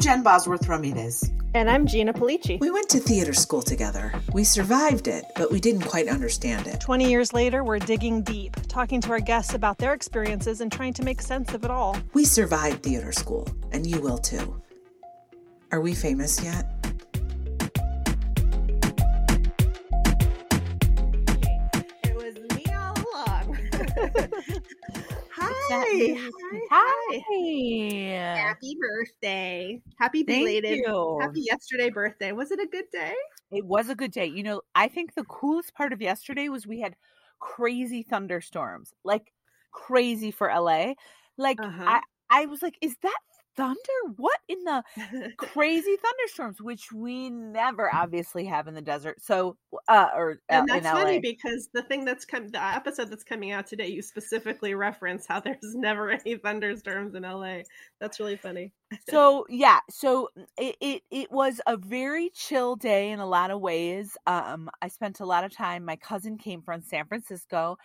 I'm Jen Bosworth Ramirez. And I'm Gina Pulice. We went to theater school together. We survived it, but we didn't quite understand it. 20 years later, we're digging deep, talking to our guests about their experiences and trying to make sense of it all. We survived theater school, and you will too. Are we famous yet? It was me all along. hi. Hi. hi. Happy birthday. Happy belated. Happy yesterday birthday. Was it a good day? It was a good day. You know, I think the coolest part of yesterday was we had crazy thunderstorms, like crazy for LA. Like Uh-huh. I, I was like, is that thunder? What in the crazy thunderstorms, which we never obviously have in the desert. So, uh, or uh, and that's funny because the thing that's come the episode that's coming out today, you specifically reference how there's never any thunderstorms in LA. That's really funny. so yeah so it, it it was a very chill day in a lot of ways um i spent a lot of time my cousin came from san francisco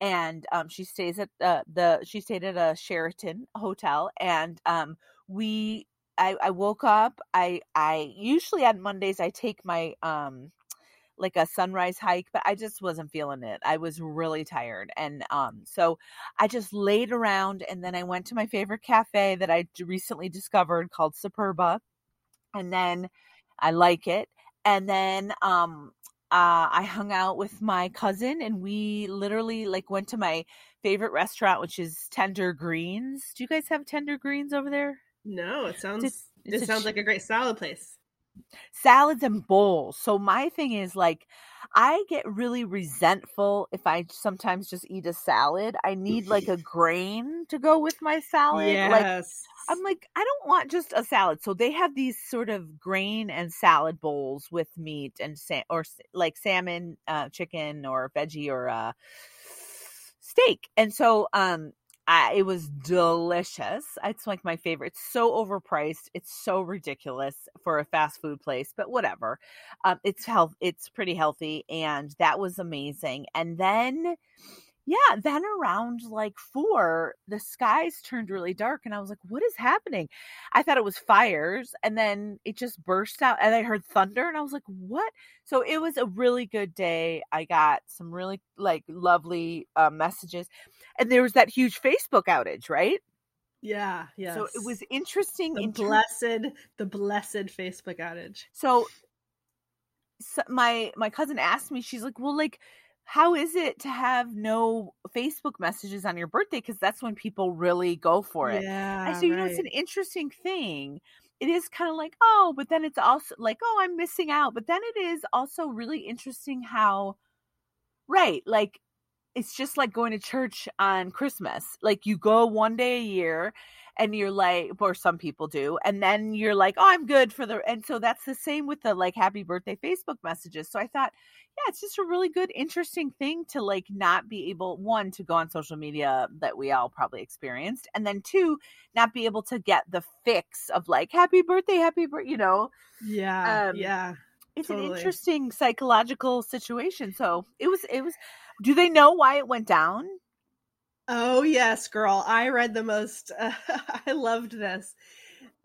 and um she stays at uh, the she stayed at a sheraton hotel and um we i i woke up i i usually on mondays i take my um like a sunrise hike but i just wasn't feeling it i was really tired and um so i just laid around and then i went to my favorite cafe that I recently discovered called superba and then i like it and then um uh, I hung out with my cousin and we literally like went to my favorite restaurant, which is Tender Greens. Do you guys have Tender Greens over there? No, it sounds It's- it it's a sounds ch- like a great salad place. salads and bowls. So my thing is like I get really resentful if I sometimes just eat a salad. I need like a grain to go with my salad. Like Yes. I'm like I don't want just a salad. So they have these sort of grain and salad bowls with meat and sa- or like salmon, uh, chicken or veggie or uh, steak. And so um I, it was delicious. It's like my favorite. It's so overpriced. It's so ridiculous for a fast food place, but whatever. Um, it's health. It's pretty healthy, and that was amazing. And then, yeah, then around like four, the skies turned really dark, and I was like, "What is happening?" I thought it was fires, and then it just burst out, and I heard thunder, and I was like, "What?" So it was a really good day. I got some really like lovely uh, messages, and there was that huge Facebook outage, right? Yeah, yeah. So it was interesting. the in ter- blessed the blessed Facebook outage. so, so my my cousin asked me, she's like, "Well, like." How is it to have no Facebook messages on your birthday? Because that's when people really go for it. Yeah. I said, you know, it's an interesting thing. It is kind of like, oh, but then it's also like, oh, I'm missing out. But then it is also really interesting how, right, like it's just like going to church on Christmas. Like you go one day a year and you're like, or some people do, and then you're like, oh, I'm good for the, and so that's the same with the like happy birthday Facebook messages. So I thought, yeah, it's just a really good, interesting thing to like not be able, one, to go on social media that we all probably experienced, and then two, not be able to get the fix of like, happy birthday, happy birthday, you know, Yeah. um, yeah. it's an interesting psychological situation. So it was, it was, do they know why it went down? Oh yes, girl. I read the most. Uh, I loved this.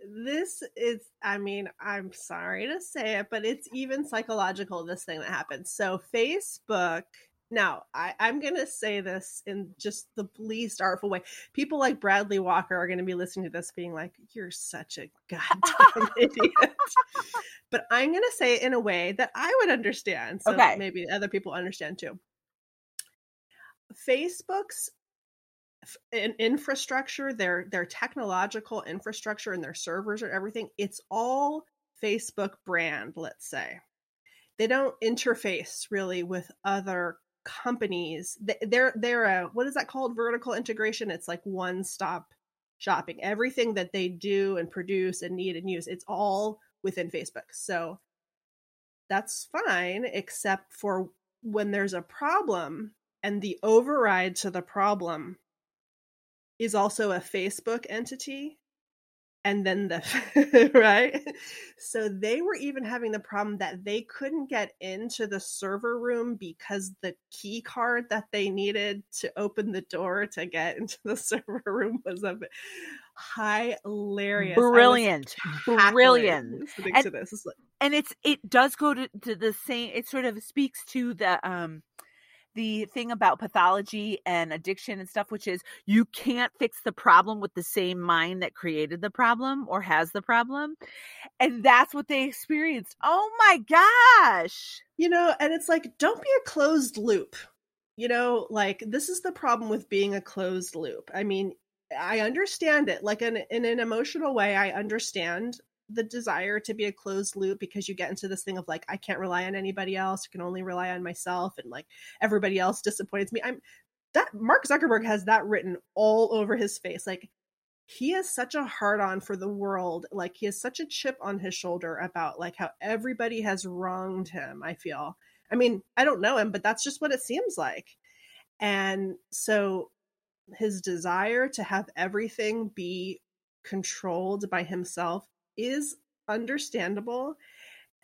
This is. I mean, I'm sorry to say it, but it's even psychological. This thing that happens So Facebook. Now, I, I'm going to say this in just the least artful way. People like Bradley Walker are going to be listening to this, being like, "You're such a goddamn idiot." But I'm going to say it in a way that I would understand, so Okay. maybe other people understand too. Facebook's in- infrastructure, their their technological infrastructure and their servers and everything, it's all Facebook brand, let's say. They don't interface really with other companies. They- They're they're a what is that called? Vertical integration. It's like one stop shopping. Everything that they do and produce and need and use, it's all within Facebook. So that's fine, except for when there's a problem and the override to the problem is also a Facebook entity, and then the right? So they were even having the problem that they couldn't get into the server room because the key card that they needed to open the door to get into the server room was a bit hilarious. Brilliant. brilliant. and, and it's it does go to, to the same it sort of speaks to the um the thing about pathology and addiction and stuff, which is you can't fix the problem with the same mind that created the problem or has the problem. And that's what they experienced. Oh my gosh. You know, and it's like, don't be a closed loop. You know, like this is the problem with being a closed loop. I mean, I understand it. Like in, in an emotional way, I understand the desire to be a closed loop because you get into this thing of like I can't rely on anybody else, I can only rely on myself and like everybody else disappoints me. I'm that Mark Zuckerberg has that written all over his face. Like he has such a hard on for the world. Like he has such a chip on his shoulder about like how everybody has wronged him, I feel. I mean, I don't know him, but that's just what it seems like. And so his desire to have everything be controlled by himself is understandable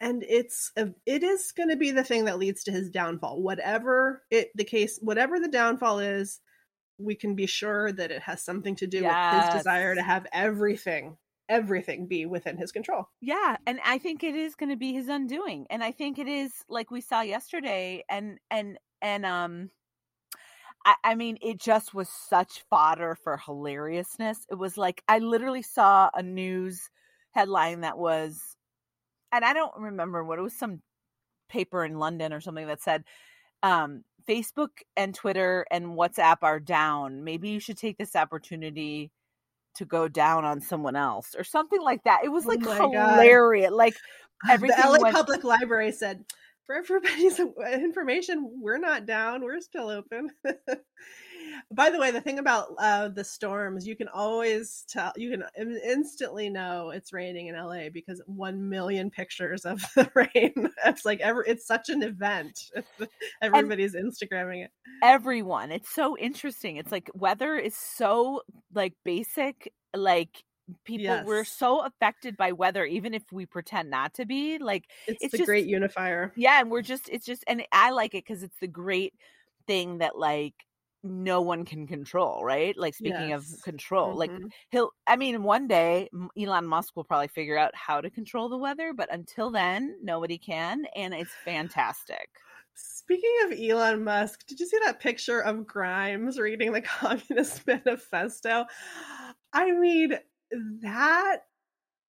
and it's a, it is going to be the thing that leads to his downfall whatever it the case whatever the downfall is we can be sure that it has something to do yes. with his desire to have everything everything be within his control yeah and i think it is going to be his undoing and i think it is like we saw yesterday and and and um I, I mean, it just was such fodder for hilariousness. It was like I literally saw a news headline that was, and I don't remember what it was, some paper in London or something that said, um, Facebook and Twitter and WhatsApp are down. Maybe you should take this opportunity to go down on someone else or something like that. It was oh like oh hilarious. God. Like everything. The LA went... Public Library said, for everybody's information, we're not down. We're still open. By the way, the thing about uh, the storms, you can always tell, you can instantly know it's raining in LA because one million pictures of the rain. It's like ever, it's such an event. Everybody's and Instagramming it. Everyone, it's so interesting. It's like weather is so like basic, like people yes. we're so affected by weather even if we pretend not to be like it's, it's the just, great unifier yeah and we're just it's just and i like it because it's the great thing that like no one can control, right? Like speaking yes. of control, mm-hmm. like he'll I mean one day Elon Musk will probably figure out how to control the weather, but until then nobody can and it's fantastic. Speaking of Elon Musk, did you see that picture of Grimes reading the Communist Manifesto? I mean, that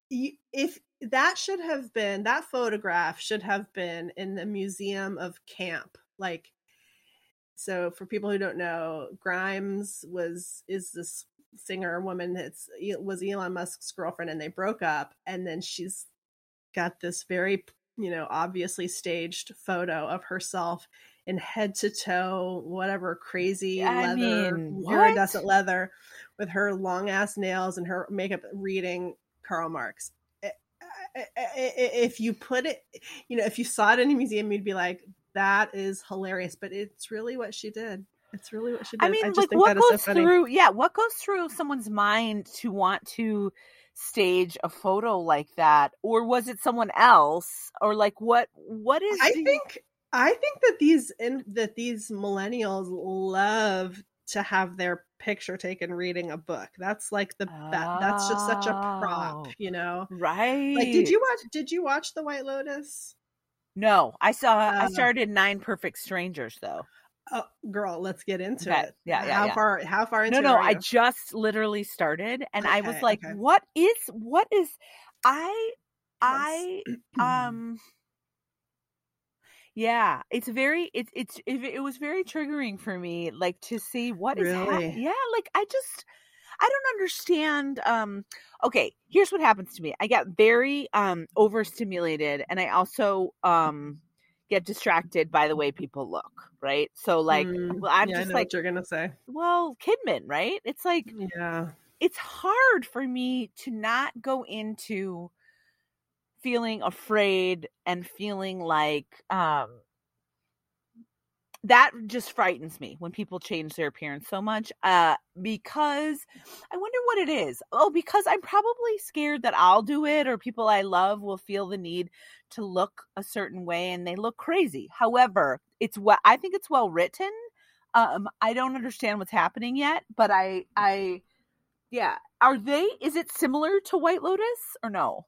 if that should have been that photograph should have been in the museum of camp like so for people who don't know, Grimes was is this singer woman that's was Elon Musk's girlfriend and they broke up and then she's got this very you know obviously staged photo of herself in head to toe whatever crazy I leather mean, iridescent leather with her long ass nails and her makeup reading Karl Marx. If you put it you know if you saw it in a museum you'd be like that is hilarious. But it's really what she did. It's really what she did. I mean, I like what goes so through? Yeah, what goes through someone's mind to want to stage a photo like that, or was it someone else, or like what? What is? I the... think I think that these in, that these millennials love to have their picture taken reading a book. That's like the oh, that, that's just such a prop, oh, you know. Right. Like did you watch did you watch The White Lotus? No, I saw. Uh, I started Nine Perfect Strangers though. Oh, girl, let's get into okay. it. Yeah, yeah. How yeah. far? How far into? It? No, no. I just literally started, and okay, I was like, okay. "What is? What is?" I, I, um. Yeah, it's very it's it's it, it was very triggering for me like to see what is really? happening. Yeah, like I just I don't understand. Um, okay, here's what happens to me. I get very um overstimulated, and I also um get distracted by the way people look. Right. So like, mm, I'm yeah, just like, you're gonna say. Well, Kidman, right? It's like, yeah, it's hard for me to not go into feeling afraid and feeling like um that just frightens me when people change their appearance so much uh because i wonder what it is. Oh because i'm probably scared that i'll do it or people i love will feel the need to look a certain way and they look crazy. However it's what i think it's well written. Um i don't understand what's happening yet but i i yeah. Are they is it similar to white lotus or no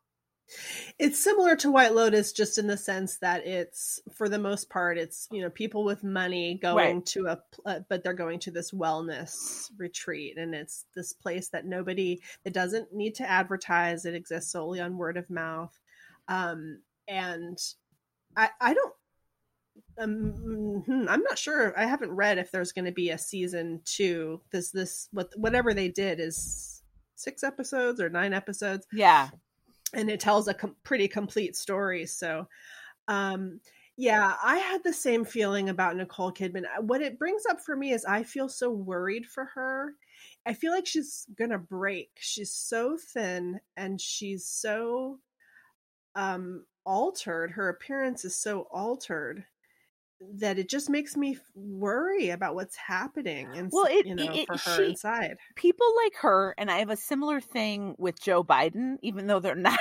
it's similar to White Lotus, just in the sense that it's, for the most part, it's you know people with money going Right. to a, uh, but they're going to this wellness retreat, and it's this place that nobody, it doesn't need to advertise. It exists solely on word of mouth, um, and I, I don't. Um, hmm, I'm not sure. I haven't read if there's going to be a season two. This, this, what, whatever they did is six episodes or nine episodes yeah and it tells a com- pretty complete story. So, um, yeah, I had the same feeling about Nicole Kidman. What it brings up for me is I feel so worried for her. I feel like she's gonna break. She's so thin and she's so um altered. Her appearance is so altered that it just makes me worry about what's happening and Well, it- you know it- for her she- inside. people like her, and I have a similar thing with Joe Biden, even though they're not,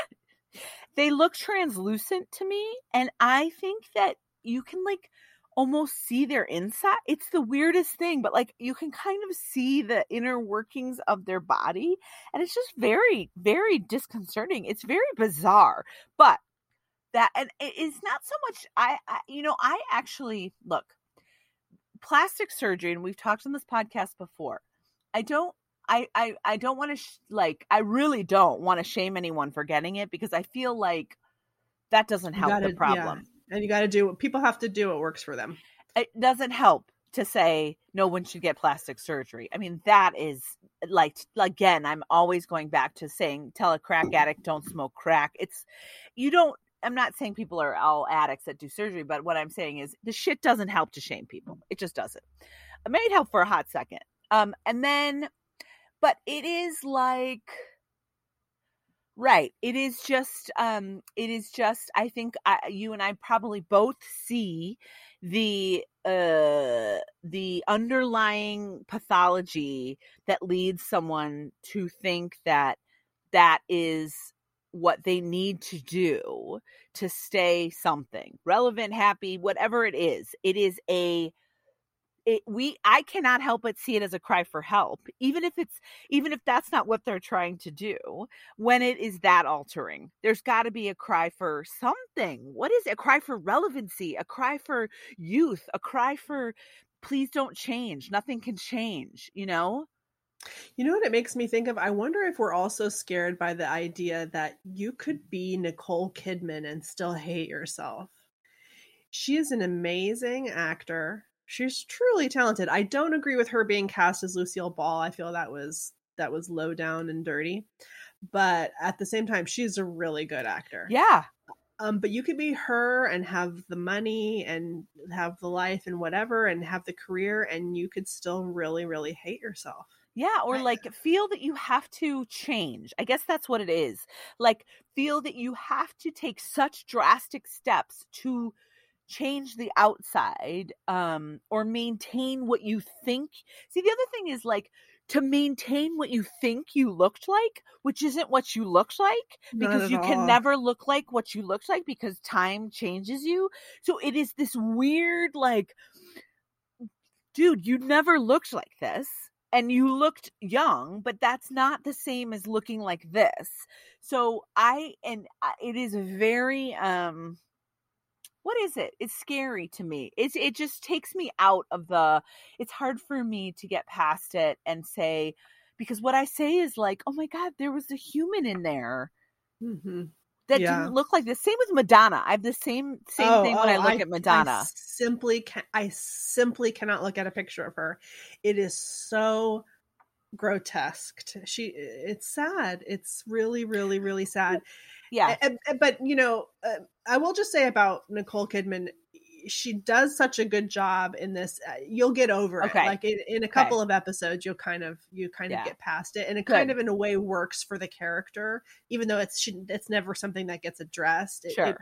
they look translucent to me. And I think that you can like almost see their inside. It's the weirdest thing, but like you can kind of see the inner workings of their body. And it's just very, very disconcerting. It's very bizarre. But that, and it is not so much, I, I you know, I actually, look, plastic surgery, and we've talked on this podcast before. I don't I I I don't want to sh- like I really don't want to shame anyone for getting it because I feel like that doesn't help gotta- the problem. yeah. And you got to do what people have to do what works for them. It doesn't help to say no one should get plastic surgery. I mean that is like again I'm always going back to saying tell a crack addict don't smoke crack. It's you don't I'm not saying people are all addicts that do surgery, but what I'm saying is the shit doesn't help to shame people. It just doesn't. It might help for a hot second. Um, and then, but it is like, right. It is just, um, it is just, I think I, you and I probably both see the, uh, the underlying pathology that leads someone to think that that is what they need to do to stay something relevant happy whatever it is. It is a it, we i cannot help but see it as a cry for help even if it's even if that's not what they're trying to do when it is that altering. There's got to be a cry for something. What is it? a cry for relevancy a cry for youth a cry for please don't change. Nothing can change you know You know what it makes me think of? I wonder if we're also scared by the idea that you could be Nicole Kidman and still hate yourself. She is an amazing actor. She's truly talented. I don't agree with her being cast as Lucille Ball. I feel that was that was low down and dirty. But at the same time, she's a really good actor. yeah Um, but you could be her and have the money and have the life and whatever and have the career and you could still really, really hate yourself. Yeah, or like feel that you have to change. I guess that's what it is. Like feel that you have to take such drastic steps to change the outside um or maintain what you think. See, the other thing is like to maintain what you think you looked like, which isn't what you looked like because you can never look like what you looked like because time changes you. So it is this weird like dude, you never looked like this and you looked young, but that's not the same as looking like this. So I and it is very um what is it? It's scary to me. It's it just takes me out of the it's hard for me to get past it and say because what I say is like, "Oh my god, there was a human in there." Mm-hmm. That Yeah. didn't look like this. Same with Madonna. I have the same same thing when I look at Madonna. Oh, I simply can I simply cannot look at a picture of her. It is so grotesque. She it's sad. It's really really really sad. yeah. But you know, uh, I will just say about Nicole Kidman she does such a good job in this uh, you'll get over Okay. it like in, in a couple of episodes you'll kind of you kind Yeah. of get past it and it kind of in a way works for the character even though it's she, it's never something that gets addressed it, Sure. it,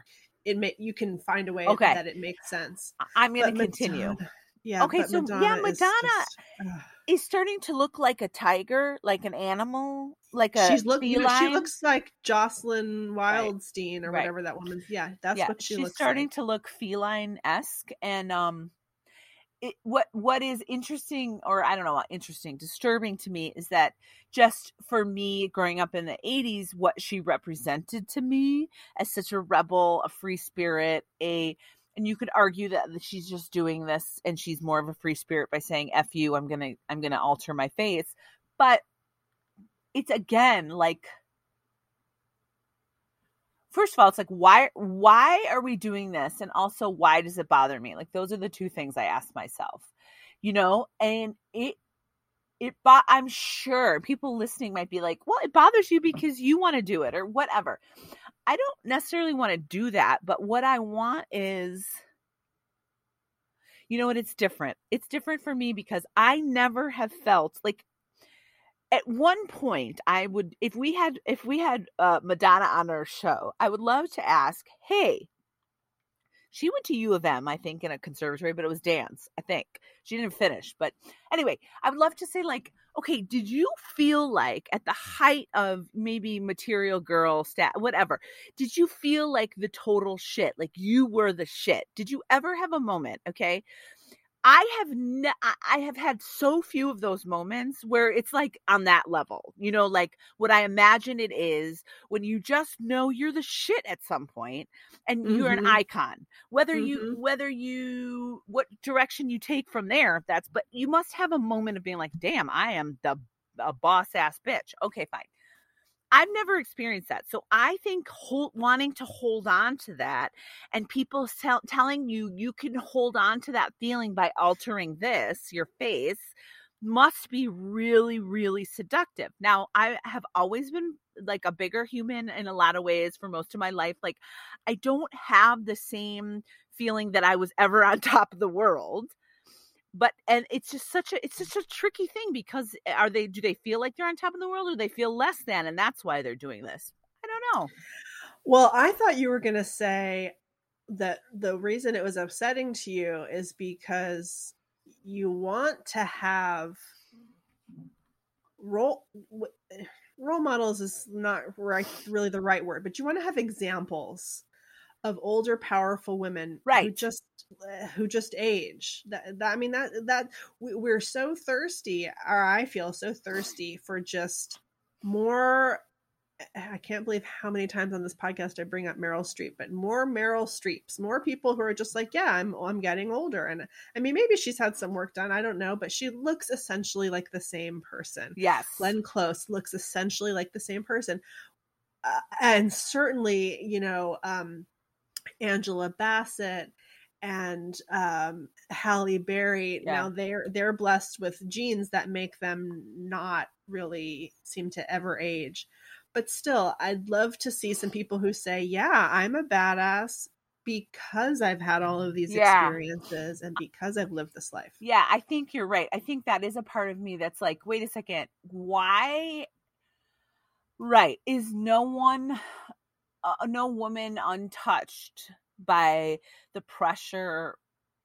it may you can find a way Okay. that it makes sense I'm going to continue. Madonna- Yeah. Okay, so, yeah, is Madonna- just-. Is starting to look like a tiger, like an animal, like a she's look. you know, she looks like Jocelyn Wildenstein or Right. whatever that woman's. Yeah, that's yeah, what she she's looks starting like. to look feline esque, and um, it, what what is interesting, or I don't know, what interesting, disturbing to me is that just for me growing up in the '80s, what she represented to me as such a rebel, a free spirit, a and you could argue that she's just doing this and she's more of a free spirit by saying "f you," I'm gonna I'm gonna alter my face, but it's again like first of all it's like why why are we doing this? And also why does it bother me? Like those are the two things i ask myself you know? And it it bo- i'm sure people listening might be like well it bothers you because you want to do it or whatever i don't necessarily want to do that but what i want is you know what? It's different. It's different for me because i never have felt like at one point i would if we had if we had uh, madonna on our show i would love to ask hey she went to u of m i think in a conservatory but it was dance i think. She didn't finish but anyway i would love to say like okay did you feel like at the height of maybe material girl stat whatever did you feel like the total shit like you were the shit? Did you ever have a moment okay I have ne- I have had so few of those moments where it's like on that level, you know, like what I imagine it is when you just know you're the shit at some point and you're an Mhm. icon. Whether you Mhm. whether you what direction you take from there, that's but you must have a moment of being like, damn, I am the a boss ass bitch. Okay, fine. I've never experienced that. So I think hold, wanting to hold on to that and people tell, telling you you can hold on to that feeling by altering this, your face, must be really, really seductive. Now, I have always been like a bigger human in a lot of ways for most of my life. Like, I don't have the same feeling that I was ever on top of the world but and it's just such a it's such a tricky thing because eh, are they do they feel like they're on top of the world or do they feel less than and that's why they're doing this? I don't know. Well, I thought you were going to say that the reason it was upsetting to you is because you want to have role role models is not right really the right word, but you want to have examples of older powerful women who Right. just uh, who just age. That, that I mean that that we, we're so thirsty or I feel so thirsty for just more I can't believe how many times on this podcast I bring up Meryl Streep, but more Meryl Streeps, more people who are just like, yeah, I'm I'm getting older, and I mean maybe she's had some work done, I don't know, but she looks essentially like the same person. yes Glenn Close looks essentially like the same person, uh, and certainly you know um, Angela Bassett and um, Halle Berry. Yeah. Now they're they're blessed with genes that make them not really seem to ever age. But still, I'd love to see some people who say, "Yeah, I'm a badass." Because I've had all of these Yeah. experiences and because I've lived this life. yeah i think you're right i think that is a part of me that's like wait a second why right is no one uh, no woman untouched by the pressure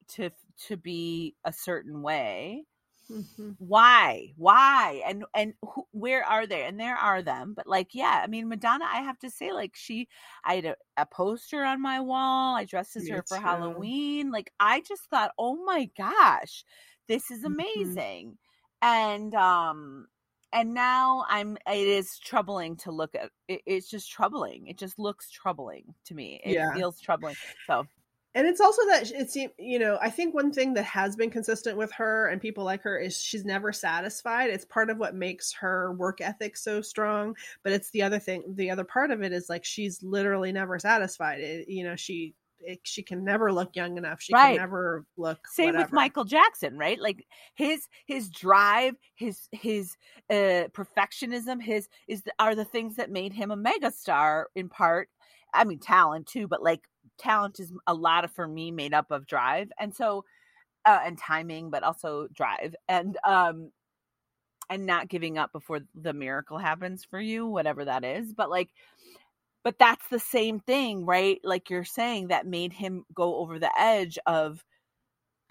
to to be a certain way. Mhm. why? Why? And and who, where are they? And there are them but like yeah i mean madonna i have to say like she i had a, a poster on my wall. I dressed as Me her for too. halloween. Like i just thought oh my gosh this is Mhm. amazing. And um and now i'm it is troubling to look at it, it's just troubling it just looks troubling to me it Yeah. feels troubling so And it's also that it seems, you know, I think one thing that has been consistent with her and people like her is she's never satisfied. It's part of what makes her work ethic so strong. But it's the other thing, the other part of it is like she's literally never satisfied. It, you know, she it, she can never look young enough. She Right. can never look same with michael jackson right? Like his his drive his his uh perfectionism his is the, are the things that made him a megastar in part. I mean talent too but like talent is a lot of for me made up of drive. And so uh and timing but also drive. And um and not giving up before the miracle happens for you whatever that is. But like but that's the same thing right like you're saying that made him go over the edge of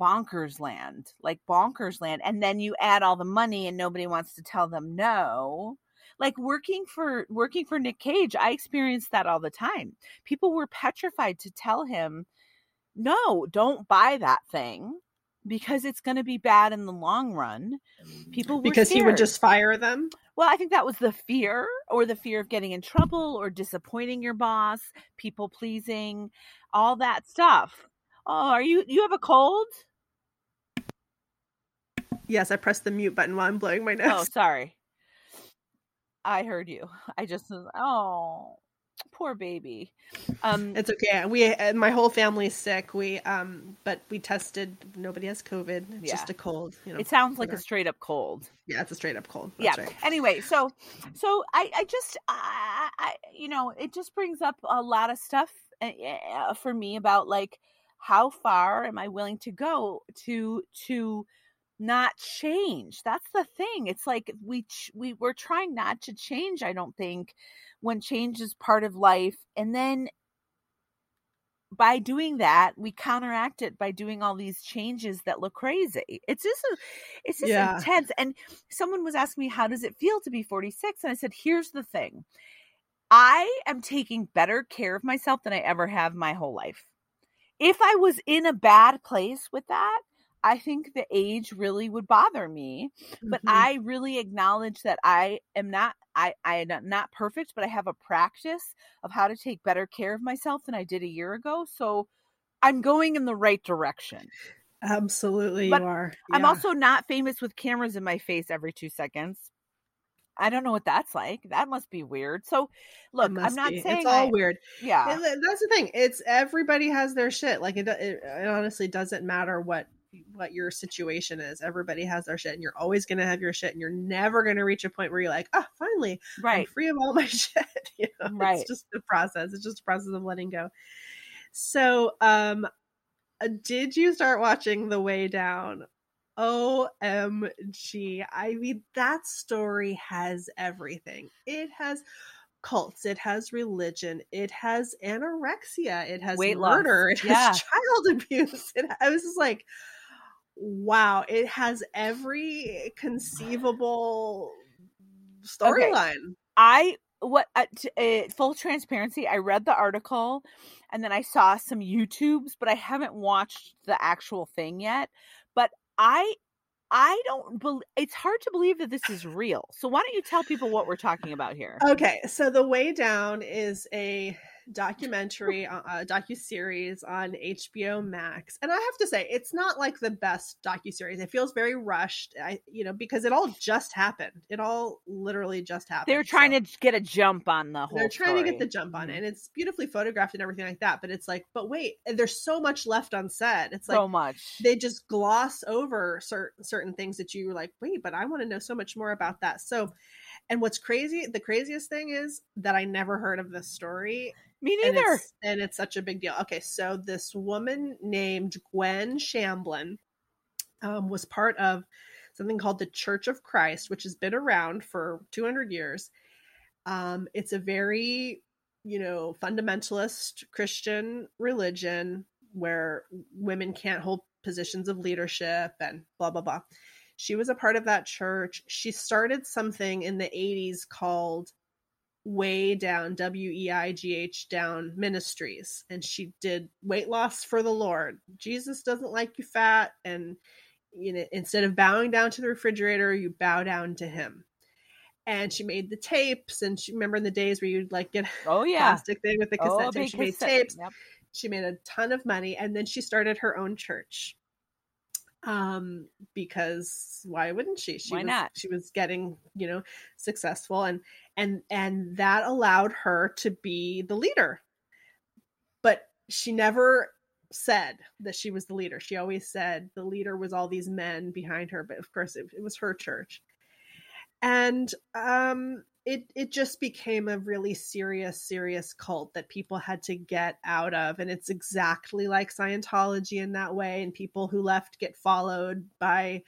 bonkers land, like bonkers land. And then you add all the money and nobody wants to tell them no. Like working for working for Nick Cage, I experienced that all the time. People were petrified to tell him, "No, don't buy that thing." Because it's going to be bad in the long run. Mm. People because scared. he would just fire them. Well, I think that was the fear or the fear of getting in trouble or disappointing your boss, people pleasing, all that stuff. Oh, are you you have a cold? Yes, I pressed the mute button while I'm blowing my oh, nose. Oh, sorry. I heard you. I just oh, poor baby. Um It's okay. We my whole family's sick. We um but we tested nobody has covid. It's Yeah. just a cold, you know. it sounds like a straight up cold. Yeah, it's a straight up cold. yeah. Right. Anyway, so so I I just I, I you know it just brings up a lot of stuff uh, for me about like how far am I willing to go to to not change? That's the thing. It's like we ch- we we're trying not to change. I don't think when change is part of life, and then by doing that we counteract it by doing all these changes that look crazy. It's just a, it's just Yeah. intense and someone was asking me how does it feel to be 46 and i said here's the thing. I am taking better care of myself than i ever have my whole life. If i was in a bad place with that i think the age really would bother me but Mhm. I really acknowledge that I am not I I am not perfect, but I have a practice of how to take better care of myself than I did a year ago. So I'm going in the right direction. absolutely but you are. I'm also not famous with cameras in my face every 2 seconds. I don't know what that's like. That must be weird. So look, I'm not be. saying it's all I- weird. yeah. And that's the thing. It's everybody has their shit. Like it, it, it honestly doesn't matter what what your situation is. Everybody has their shit, and you're always gonna have your shit, and you're never gonna reach a point where you're like, oh, finally, I'm free of all my shit. you know, Right. it's just a process. It's just a process of letting go. So, um, uh, did you start watching The Way Down? OMG. I mean, that story has everything. It has cults, it has religion, it has anorexia, it has Weight loss. murder, it Yeah. has child abuse. It, I was just like, wow, it has every conceivable storyline. I what uh, t- uh, full transparency i read the article and then i saw some youtubes but i haven't watched the actual thing yet but i i don't bel it's hard to believe that this is real so why don't you tell people what we're talking about here Okay, so The Way Down is a documentary, uh, a docu series on HBO Max, and I have to say, it's not like the best docu series. It feels very rushed, I, you know, because it all just happened. It all literally just happened. they're trying so to get a jump on the whole They're trying to get the jump on it, and it's beautifully photographed and everything like that. But it's like, but wait, there's so much left unsaid. It's like so much they just gloss over certain certain things that you were like, wait, but I want to know so much more about that. So, and what's crazy, the craziest thing is that I never heard of this story, me and neither it's, and it's such a big deal. Okay, so this woman named Gwen Shamblin um, was part of something called the Church of Christ, which has been around for 200 years. Um, it's a very, you know, fundamentalist Christian religion where women can't hold positions of leadership and blah, blah, blah. She was a part of that church. She started something in the 80s called Way Down, W E I G H Down Ministries. And she did weight loss for the Lord. Jesus doesn't like you fat. And, you know, instead of bowing down to the refrigerator, you bow down to him. And she made the tapes. And she remember in the days where you'd like get oh yeah plastic thing with the cassette oh tape. She made tapes. yep. She made a ton of money. And then she started her own church. Um, because why wouldn't she? She Why was not? she was getting, you know, successful and and and that allowed her to be the leader. But she never said that she was the leader. She always said the leader was all these men behind her but of course it, it was her church. And um it it just became a really serious serious cult that people had to get out of. And it's exactly like scientology in that way. And people who left get followed by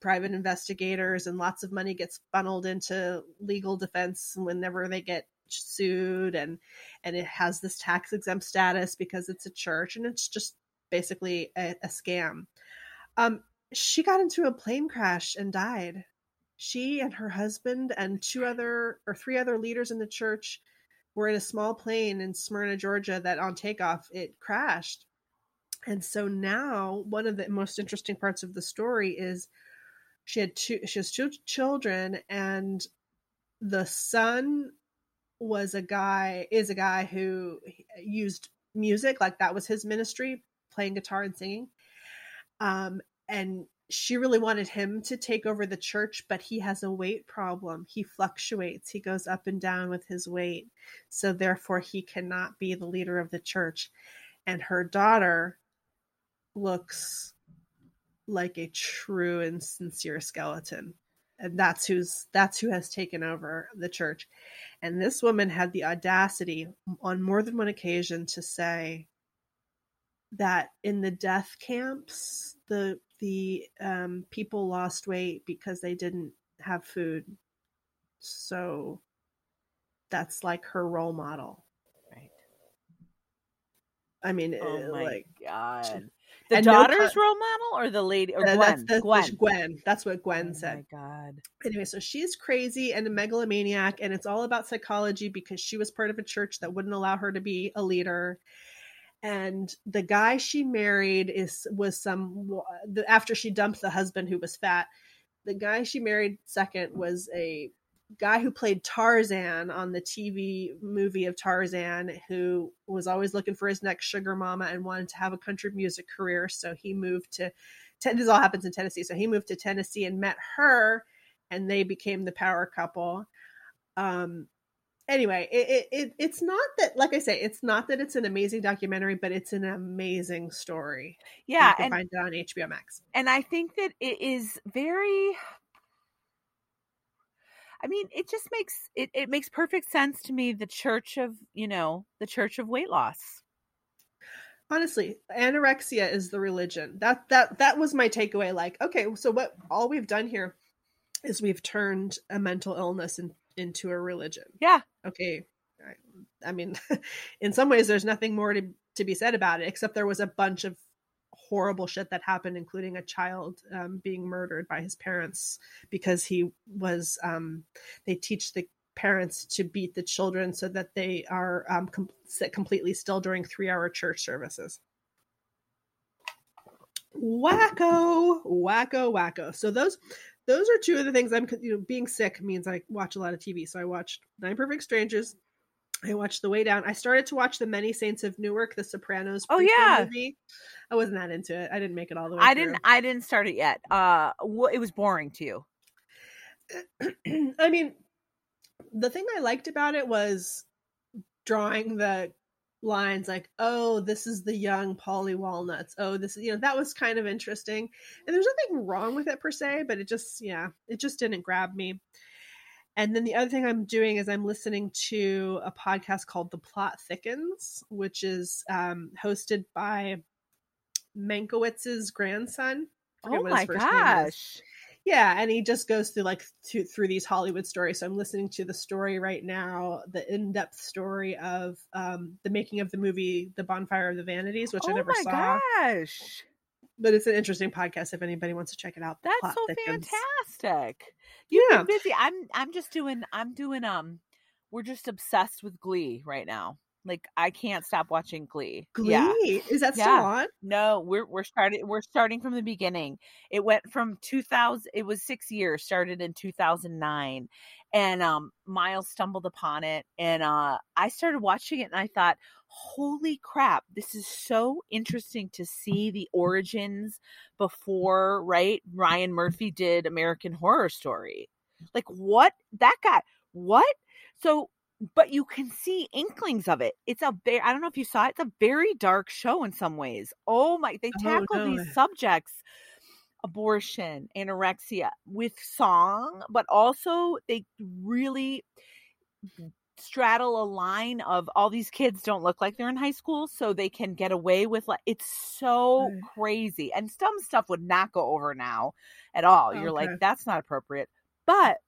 private investigators and lots of money gets funneled into legal defense whenever they get sued and and it has this tax exempt status because it's a church and it's just basically a, a scam Um, she got into a plane crash and died. She and her husband and two other or three other leaders in the church were in a small plane in Smyrna, Georgia, that on takeoff it crashed. And so now one of the most interesting parts of the story is she had two she has two children and the son was a guy is a guy who used music like that was his ministry playing guitar and singing. Um and she really wanted him to take over the church but he has a weight problem. He fluctuates. He goes up and down with his weight. So therefore he cannot be the leader of the church. And her daughter looks like a true and sincere skeleton. And that's who's that's who has taken over the church. And this woman had the audacity on more than one occasion to say that in the death camps the the um, people lost weight because they didn't have food. So that's like her role model. I mean Oh uh, my like god. The no daughter's con- role model or the lady or Gwen? that's, that's Gwen. Gwen. That's what Oh Gwen my said. god. Anyway, so she's crazy and a megalomaniac, and it's all about psychology because she was part of a church that wouldn't allow her to be a leader. And the guy she married is was some after she dumped the husband who was fat. The guy she married second was a guy who played Tarzan on the TV movie of Tarzan, who was always looking for his next sugar mama and wanted to have a country music career. So he moved to, this all happens in Tennessee. So he moved to Tennessee and met her, and they became the power couple. Um, anyway, it, it, it it's not that, like I say, it's not that it's an amazing documentary, but it's an amazing story. Yeah, you can and find it on HBO Max. and I think that it is very I mean, it just makes it, it makes perfect sense to me the church of, you know, the church of weight loss. honestly anorexia is the religion that that that was my takeaway like okay so what all we've done here is we've turned a mental illness in, into a religion Yeah. okay I, I mean in some ways there's nothing more to to be said about it except there was a bunch of horrible shit that happened including a child um, being murdered by his parents because he was um, they teach the parents to beat the children so that they are um, com- sit completely still during three hour church services. Wacko wacko wacko. So those those are two of the things i'm you know being sick means i watch a lot of tv so i watched nine perfect strangers i watched the way down i started to watch the many saints of newark the sopranos Oh, yeah. movie i wasn't that into it i didn't make it all the way I through. didn't I didn't start it yet. Uh it was boring to you. I mean, the thing I liked about it was drawing the lines like, oh, this is the young Paulie Walnuts. Oh, this is, you know, that was kind of interesting. And there's nothing wrong with it per se, but it just, yeah, it just didn't grab me. And then the other thing I'm doing is I'm listening to a podcast called The Plot Thickens, which is um, hosted by Mankiewicz's grandson. Oh my gosh. Yeah, and he just goes through like through these Hollywood stories. So I'm listening to the story right now, the in-depth story of um, the making of the movie The Bonfire of the Vanities, which I never saw. oh my gosh. But it's an interesting podcast if anybody wants to check it out. That's so Thickens. fantastic. You've Yeah. busy. I'm I'm just doing I'm doing um we're just obsessed with Glee right now. Like I can't stop watching Glee. Glee Yeah. is that still Yeah. on? No, we're we're starting we're starting from the beginning. It went from 2000 it was 6 years, started in 2009. And um Miles stumbled upon it and uh I started watching it and I thought, "Holy crap, this is so interesting to see the origins before, right? Ryan Murphy did American Horror Story. Like what? That guy. What? So but you can see inklings of it. It's a very I don't know if you saw it. It's a very dark show in some ways. Oh my! They Oh, tackle no. these subjects, abortion, anorexia, with song, but also they really straddle a line of all these kids don't look like they're in high school, so they can get away with like it's so Right. crazy. And some stuff would not go over now at all. You're like, that's not appropriate. But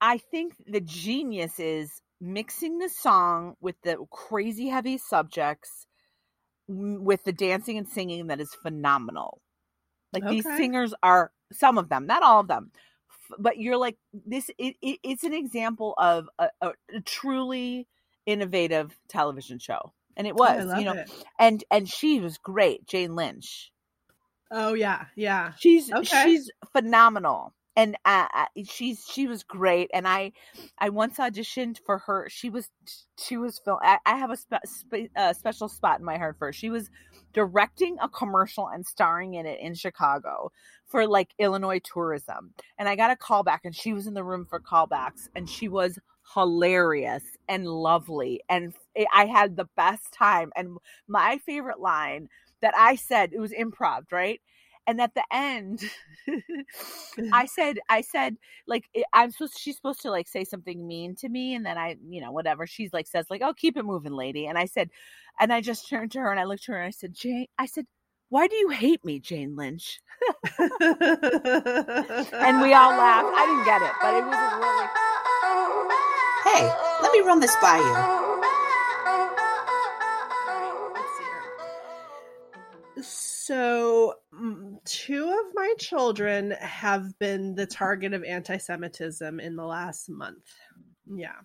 I think the genius is mixing the song with the crazy heavy subjects with the dancing and singing that is phenomenal. Like these singers are some of them, not all of them, but you're like this. It, it, it's an example of a, a, truly innovative television show, and it Oh, was, love you know, it. and and she was great, Jane Lynch. Oh yeah, yeah. She's Okay. she's phenomenal, and uh, uh, she's she was great. And I I once auditioned for her. She was she was film. I, I have a spe- spe- uh, special spot in my heart for her. She was directing a commercial and starring in it in Chicago for like Illinois tourism. And I got a call back, and she was in the room for callbacks, and she was hilarious and lovely and it, i had the best time and my favorite line that i said it was improv right and at the end i said i said like eh, i'm supposed she's supposed to like say something mean to me and then i you know whatever she's like says like oh keep it moving lady and i said and i just turned to her and i looked at her and i said jane i said why do you hate me jane lynch and we all laughed i didn't get it but it was a really Hey, let me run this by you. Let's see here. So, two of my children have been the target of anti-Semitism in the last month. Yeah.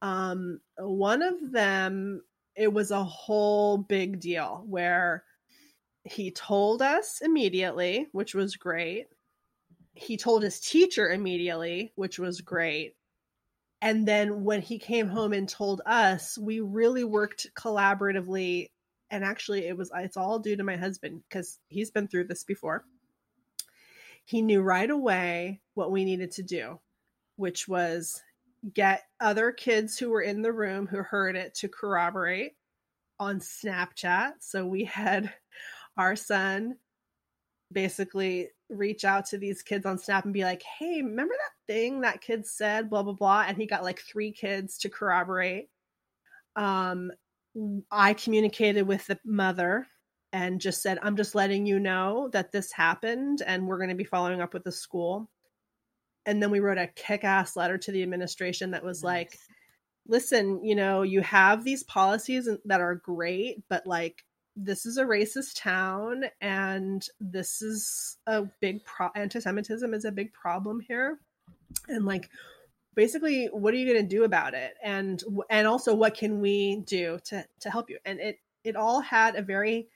Um, one of them, it was a whole big deal where he told us immediately, which was great. He told his teacher immediately, which was great. And then when he came home and told us, we really worked collaboratively. And actually, it was it's all due to my husband because he's been through this before. He knew right away what we needed to do, which was get other kids who were in the room who heard it to corroborate on Snapchat. So we had our son basically reach out to these kids on Snap and be like, hey, remember that thing that kid said, blah, blah, blah. And he got like three kids to corroborate. Um, I communicated with the mother and just said, I'm just letting you know that this happened and we're going to be following up with the school. And then we wrote a kick ass letter to the administration that was like, listen, you know, you have these policies that are great, but like, this is a racist town and this is a big pro- anti-semitism is a big problem here. And like basically what are you going to do about it? And and also what can we do to to help you? And it it all had a very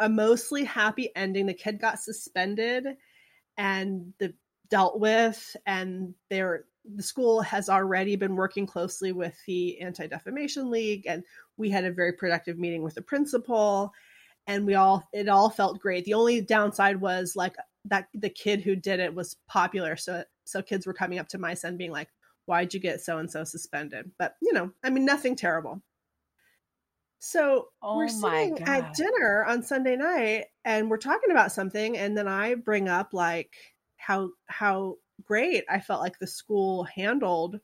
a mostly happy ending. The kid got suspended and the dealt with and they're the school has already been working closely with the anti-defamation league and we had a very productive meeting with the principal and we all it all felt great. The only downside was like that the kid who did it was popular so so kids were coming up to my son being like why'd you get so and so suspended? But you know i mean nothing terrible. So Oh we're sitting God. at dinner on sunday night and we're talking about something and then i bring up like how how great. I felt like the school handled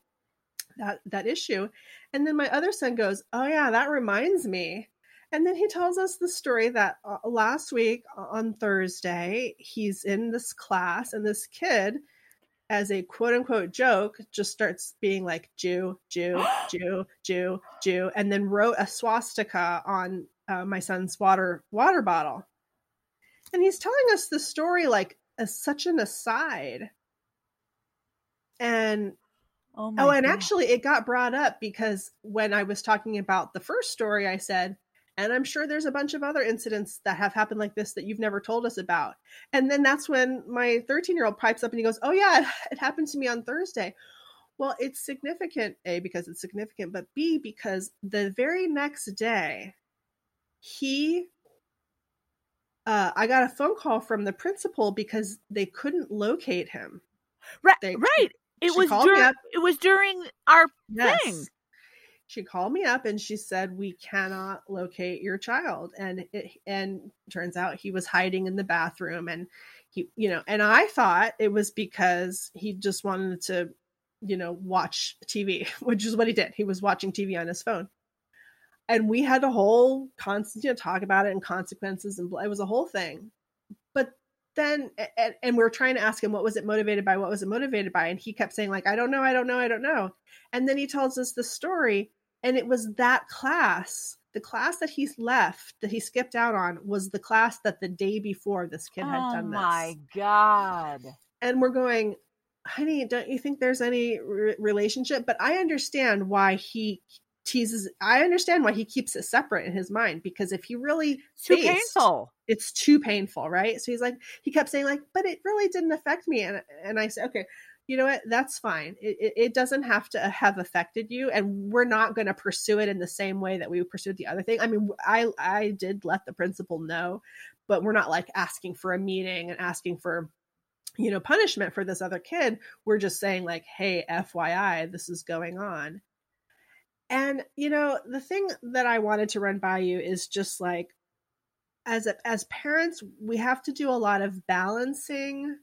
that that issue. And then my other son goes oh yeah that reminds me. And then he tells us the story that uh, last week on thursday he's in this class and this kid as a quote unquote joke just starts being like jew jew jew jew jew and then wrote a swastika on uh, my son's water water bottle. And he's telling us the story like as such an aside and oh Oh, and God. actually, it got brought up because when I was talking about the first story, I said, and I'm sure there's a bunch of other incidents that have happened like this that you've never told us about. And then that's when my 13 year old pipes up and he goes, Oh, yeah, it, it happened to me on Thursday. Well, it's significant, A, because it's significant, but B, because the very next day, he, uh, I got a phone call from the principal because they couldn't locate him. right they- right it she was during up. it was during our Yes. thing. She called me up and she said we cannot locate your child and it and turns out he was hiding in the bathroom and he you know and I thought it was because he just wanted to you know watch TV which is what he did he was watching TV on his phone and we had a whole constant you know, talk about it and consequences and it was a whole thing then and, and we were trying to ask him what was it motivated by what was it motivated by and he kept saying like i don't know i don't know i don't know and then he tells us the story and it was that class the class that he's left that he skipped out on was the class that the day before this kid had oh done this. Oh my god. And we're going, honey, don't you think there's any re- relationship? But I understand why he teases. I understand why he keeps it separate in his mind because if he really It's too faced- painful. it's too painful, right? So he's like, he kept saying like, but it really didn't affect me, and and I said, okay, you know what, that's fine. It it, it doesn't have to have affected you, and we're not going to pursue it in the same way that we pursued the other thing. I mean, I I did let the principal know, but we're not like asking for a meeting and asking for you know punishment for this other kid we're just saying like hey fyi this is going on and you know the thing that i wanted to run by you is just like as a, as parents we have to do a lot of balancing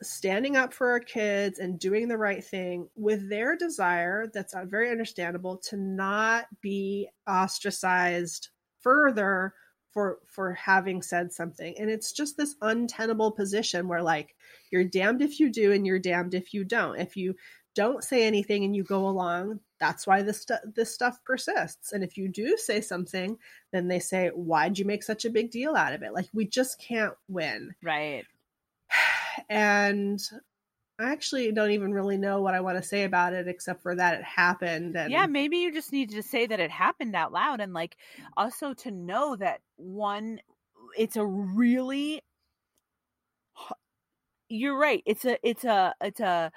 standing up for our kids and doing the right thing with their desire that's very understandable to not be ostracized further for for having said something. And it's just this untenable position where like you're damned if you do and you're damned if you don't. If you don't say anything and you go along that's why this stu- this stuff persists. And if you do say something then they say why'd you make such a big deal out of it? Like we just can't win. Right. and I actually don't even really know what I want to say about it except for that it happened and yeah maybe you just need to say that it happened out loud and like also to know that one it's a really you're right it's a it's a it's a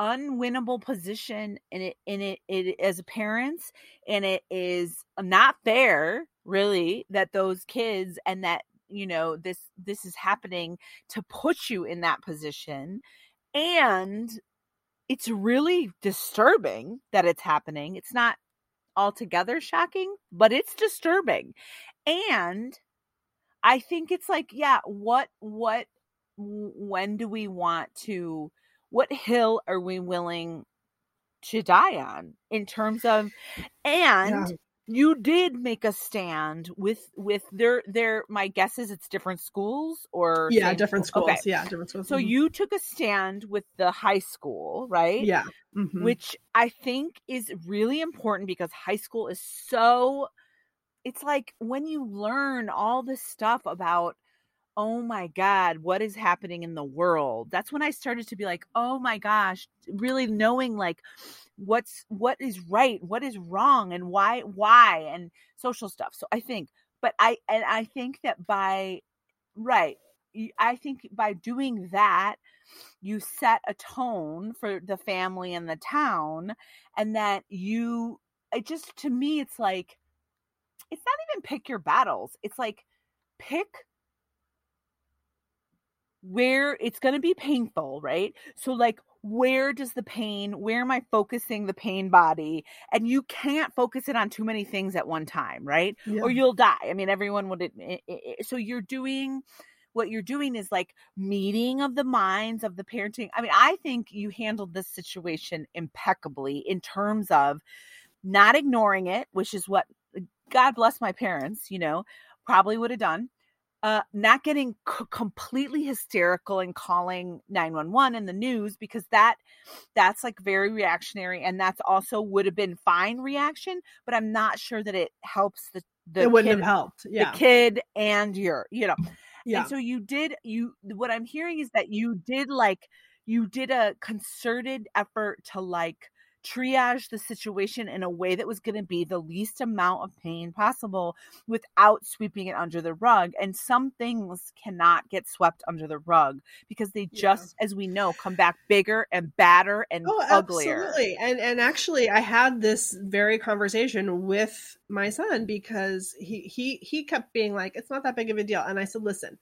unwinnable position and it and it, it as parents and it is not fair really that those kids and that you know this this is happening to put you in that position and it's really disturbing that it's happening. It's not altogether shocking, but it's disturbing. And I think it's like, yeah, what what when do we want to what hill are we willing to die on in terms of and Yeah. you did make a stand with with their their my guess is it's different schools or yeah different school? schools Okay. yeah different schools So Mhm. you took a stand with the high school, right? yeah Mhm. Which I think is really important because high school is so it's like when you learn all this stuff about oh my god, what is happening in the world? That's when I started to be like, "Oh my gosh, really knowing like what's what is right, what is wrong and why why and social stuff." So I think but I and I think that by right I think by doing that, you set a tone for the family and the town, and that you, it just, to me, it's like, it's not even pick your battles. It's like, pick where it's going to be painful, right? So, like, where does the pain, where am I focusing the pain body? And you can't focus it on too many things at one time, right? yeah. or you'll die. I mean, everyone would. i- i- i- So you're doing what you're doing is like meeting of the minds of the parenting. I mean, I think you handled this situation impeccably in terms of not ignoring it, which is what eh, God bless my parents, you know, probably would have done. Uh, not getting c- completely hysterical and calling 911 in the news because that that's like very reactionary and that's also would have been fine reaction but i'm not sure that it helps the the it wouldn't kid, have helped yeah. the kid and your you know. Yeah. and so you did you what i'm hearing is that you did like you did a concerted effort to like triage the situation in a way that was going to be the least amount of pain possible without sweeping it under the rug and some things cannot get swept under the rug because they Yeah. just as we know come back bigger and badder and Oh, uglier absolutely. And and actually I had this very conversation with my son because he he he kept being like it's not that big of a deal and I said listen.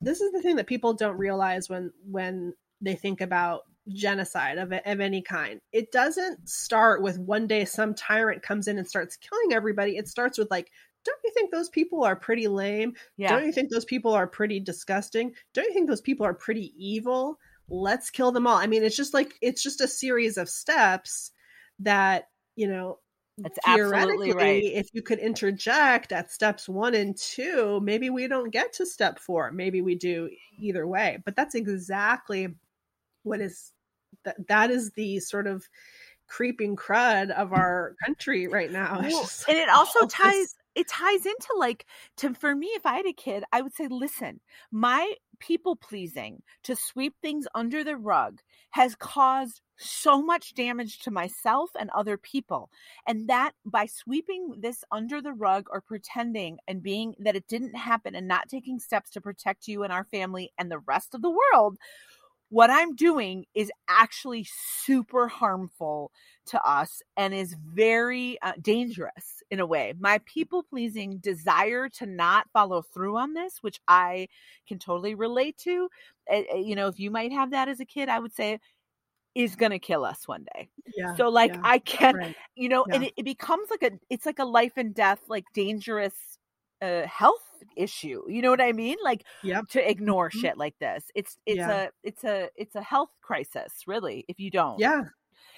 This is the thing that people don't realize when when they think about genocide of of any kind. It doesn't start with one day some tyrant comes in and starts killing everybody. It starts with like don't you think those people are pretty lame? yeah Don't you think those people are pretty disgusting? Don't you think those people are pretty evil? Let's kill them all. I mean, it's just like it's just a series of steps that, you know, That's absolutely right. if you could interject at steps one and two, maybe we don't get to step four. Maybe we do either way. But that's exactly what is that that is the sort of creeping crud of our country right now. Well, and it also oh, this- ties it ties into like to for me if i had a kid i would say listen my people pleasing to sweep things under the rug has caused so much damage to myself and other people and that by sweeping this under the rug or pretending and being that it didn't happen and not taking steps to protect you and our family and the rest of the world what i'm doing is actually super harmful to us and is very uh, dangerous in a way. My people pleasing desire to not follow through on this, which I can totally relate to. Uh, you know, if you might have that as a kid, I would say is going to kill us one day. yeah, So like yeah, I can, right. you know, and it, it becomes like a it's like a life and death like dangerous uh health issue. You know what I mean? Like Yep. to ignore Mhm. shit like this. It's it's Yeah. a it's a it's a health crisis, really, if you don't Yeah,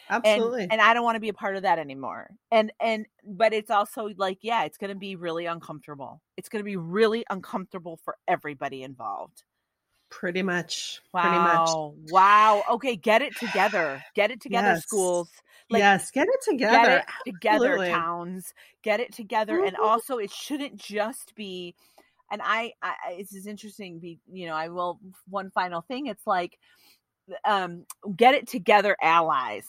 absolutely. and and I don't want to be a part of that anymore. And and but it's also like yeah, it's going to be really uncomfortable. It's going to be really uncomfortable for everybody involved. Pretty much. Pretty much. Wow. Wow. Okay, get it together. Get it together Yes. schools. Like yes, get it together. get it together Absolutely. towns. Get it together and Mhm. also it shouldn't just be and I, I I- this is interesting be you know, I will one final thing it's like um get it together allies.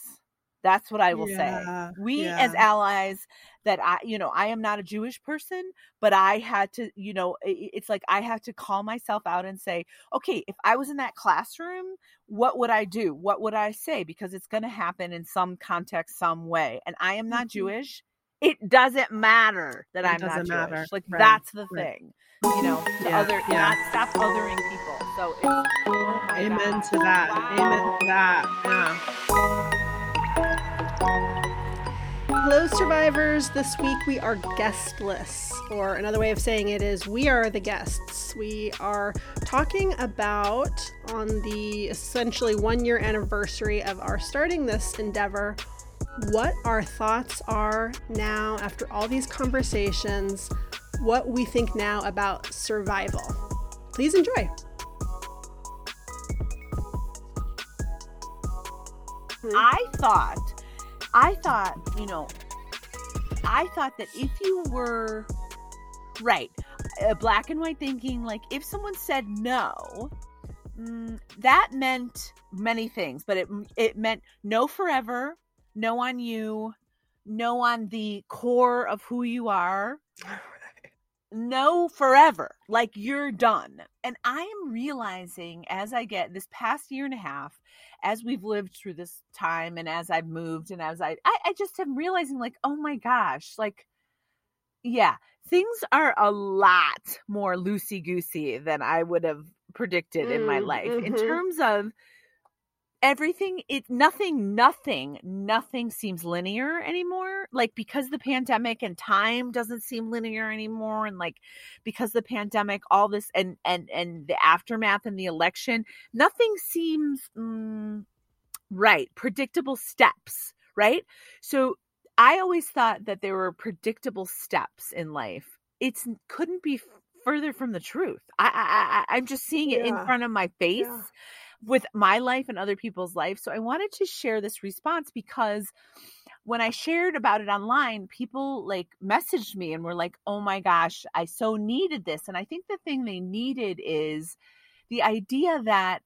That's what I will say Yeah, we as allies that i you know i am not a jewish person but i had to you know it's like i have to call myself out and say okay if i was in that classroom what would i do what would i say because it's going to happen in some context some way and i am not Mhm. jewish it doesn't matter that It i'm not jewish matter. like Right, that's the right. thing you know to Yeah, other yeah. not stop othering people so it's oh Amen God. to that. Amen to that. Yeah. Hello, survivors. This week we are guestless, or another way of saying it is we are the guests. We are talking about on the essentially one year anniversary of our starting this endeavor what our thoughts are now after all these conversations, what we think now about survival. Please enjoy. Hmm? I thought, I thought, you know, I thought that if you were right, black and white thinking, like if someone said no, mm, that meant many things, but it it meant no forever, no on you, no on the core of who you are, no forever like you're done and i am realizing as i get this past year and a half as we've lived through this time and as i've moved and as i i, I just am realizing like oh my gosh like yeah things are a lot more loosey goosey than i would have predicted in my Mm, life in mhm. terms of everything it nothing nothing nothing seems linear anymore. Like because the pandemic and time doesn't seem linear anymore and like because the pandemic all this and and and the aftermath and the election nothing seems mm, right predictable steps right? So i always thought that there were predictable steps in life. It's couldn't be further from the truth. I i, I i'm just seeing it in front of my face Yeah. With my life and other people's life. So I wanted to share this response because when I shared about it online, people like messaged me and were like, "Oh my gosh, I so needed this." And I think the thing they needed is the idea that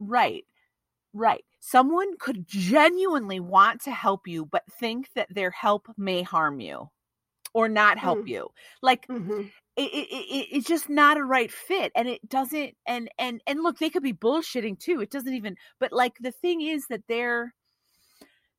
right, right, someone could genuinely want to help you but think that their help may harm you or not help Mm. you. Like Mhm. it, it, it it's just not a right fit and it doesn't and and and look they could be bullshitting too it doesn't even but like the thing is that they're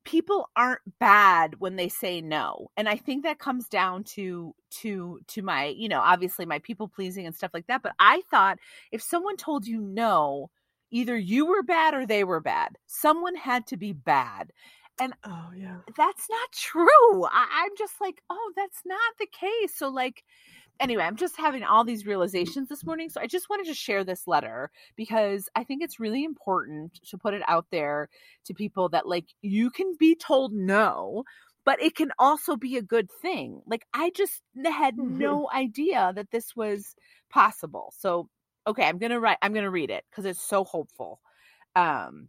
people aren't bad when they say no and i think that comes down to to to my you know obviously my people pleasing and stuff like that but i thought if someone told you no either you were bad or they were bad someone had to be bad And oh yeah. that's not true. I, I'm just like, oh, that's not the case. So, like, anyway, I'm just having all these realizations this morning. So, I just wanted to share this letter because I think it's really important to put it out there to people that, like, you can be told no, but it can also be a good thing. Like, I just had Mhm. no idea that this was possible. So, okay, I'm going to write, I'm going to read it because it's so hopeful. Um,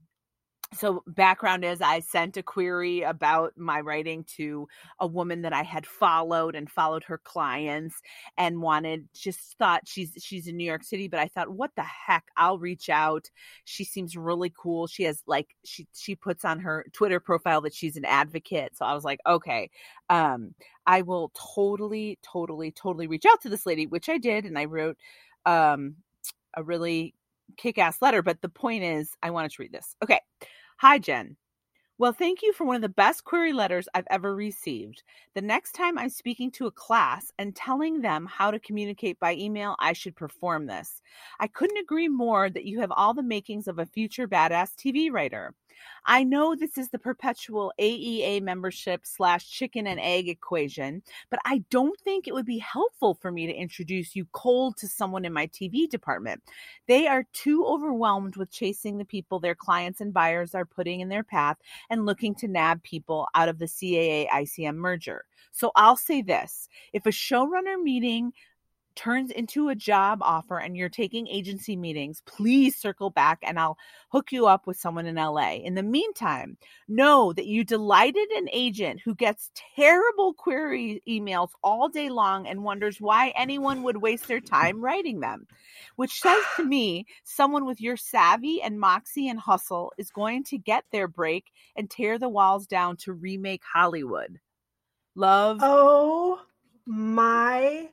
so background is i sent a query about my writing to a woman that i had followed and followed her clients and wanted just thought she's she's in new york city but i thought what the heck? I'll reach out. She seems really cool. She has like she she puts on her twitter profile that she's an advocate. So i was like okay um i will totally totally totally reach out to this lady which i did and i wrote um a really kick-ass letter but the point is i wanted to read this okay Hi, Jen. Well, thank you for one of the best query letters I've ever received. The next time I'm speaking to a class and telling them how to communicate by email, I should perform this. I couldn't agree more that you have all the makings of a future badass TV writer. I know this is the perpetual AEA membership slash chicken and egg equation, but I don't think it would be helpful for me to introduce you cold to someone in my TV department. They are too overwhelmed with chasing the people their clients and buyers are putting in their path and looking to nab people out of the CAA ICM merger. So I'll say this if a showrunner meeting turns into a job offer and you're taking agency meetings, please circle back and I'll hook you up with someone in LA. In the meantime, know that you delighted an agent who gets terrible query emails all day long and wonders why anyone would waste their time writing them. Which says to me, someone with your savvy and moxie and hustle is going to get their break and tear the walls down to remake Hollywood. Love. Oh my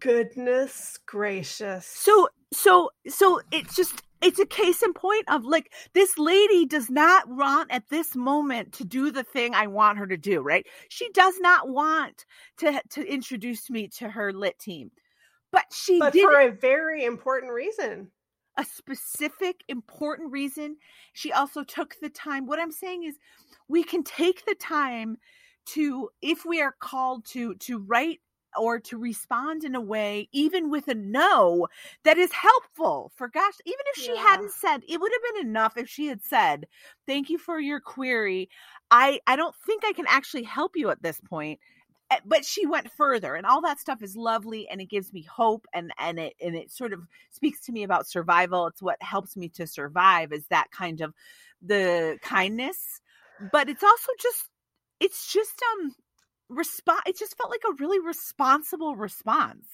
goodness gracious. So so so it's just it's a case in point of like this lady does not want at this moment to do the thing I want her to do, right? She does not want to to introduce me to her lit team. But she But did for a very important reason. a specific important reason. She also took the time. What I'm saying is we can take the time to if we are called to to write or to respond in a way even with a no that is helpful for gosh even if she Yeah. hadn't said it would have been enough if she had said thank you for your query. I i don't think i can actually help you at this point. Eh, but she went further and all that stuff is lovely and it gives me hope and and it and it sort of speaks to me about survival. It's what helps me to survive is that kind of the kindness but it's also just it's just um respond it just felt like a really responsible response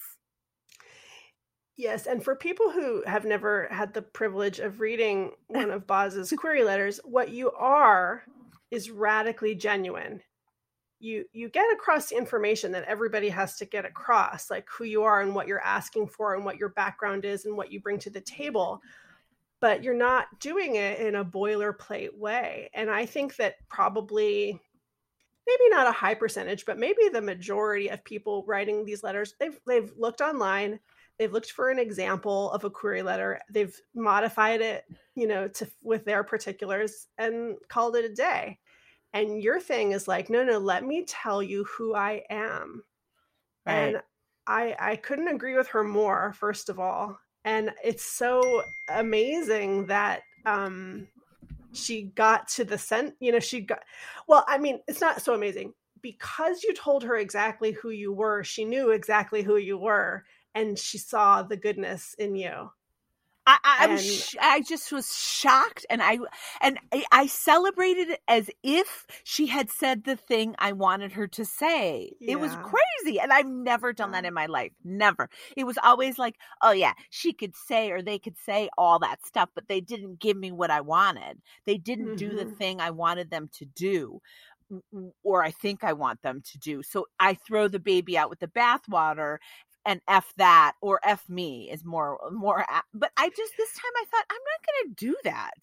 Yes, and for people who have never had the privilege of reading one of Boz's query letters, what you are is radically genuine. You you get across the information that everybody has to get across, like who you are and what you're asking for and what your background is and what you bring to the table. But you're not doing it in a boilerplate way. And I think that probably maybe not a high percentage, but maybe the majority of people writing these letters, they've they've looked online, they've looked for an example of a query letter, they've modified it, you know, to with their particulars and called it a day. And your thing is like, no, no, let me tell you who I am. And I I couldn't agree with her more, first of all. And it's so amazing that um she got to the scent, you know, she got well, I mean, it's not so amazing. Because you told her exactly who you were, she knew exactly who you were and she saw the goodness in you. I, I, I was And- sh- I just was shocked, and I and I, I celebrated it as if she had said the thing I wanted her to say. It was crazy, and I've never done that in my life. Never. It was always like, oh yeah, she could say or they could say all that stuff, but they didn't give me what I wanted. They didn't do the Mhm. thing I wanted them to do. Or I think I want them to do. So I throw the baby out with the bathwater and f that or f me is more more but i just this time i thought i'm not gonna do that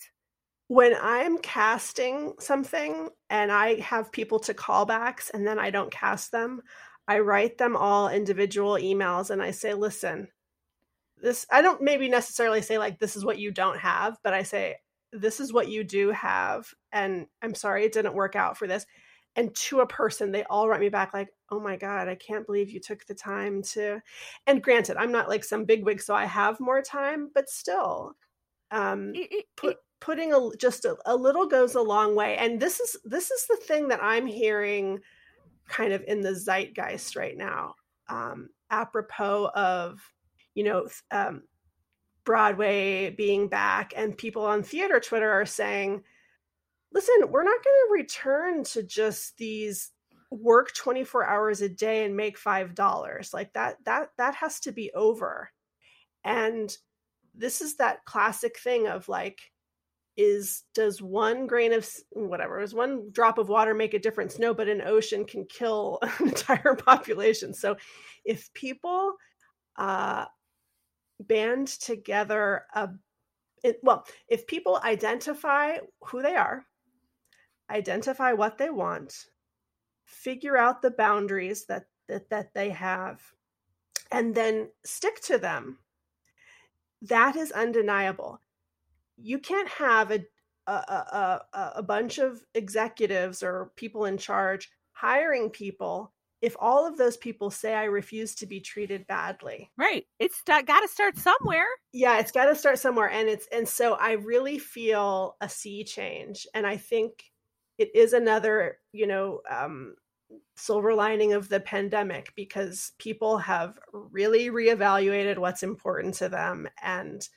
when I'm casting something and I have people to callbacks and then I don't cast them, I write them all individual emails and I say, listen, this, I don't maybe necessarily say like, this is what you don't have, but I say, this is what you do have. And I'm sorry it didn't work out for this. And to a person, they all write me back like, oh my God, I can't believe you took the time to. And granted, I'm not like some bigwig, so I have more time, but still. Um, put, putting a just a, a little goes a long way and this is this is the thing that i'm hearing kind of in the zeitgeist right now um apropos of you know um Broadway being back, and people on theater Twitter are saying, listen, we're not going to return to just these work 24 hours a day and make $5 like that that that has to be over. And this is that classic thing of like is does one grain of whatever is one drop of water make a difference? No but an ocean can kill an entire population. So if people uh band together a it, well if people identify who they are identify what they want figure out the boundaries that that, that they have and then stick to them that is undeniable you can't have a a, a, a bunch of executives or people in charge hiring people if all of those people say I refuse to be treated badly. Right. It's got to start somewhere. Yeah, it's got to start somewhere and it's and so I really feel a sea change and I think it is another, you know, um, silver lining of the pandemic because people have really reevaluated what's important to them and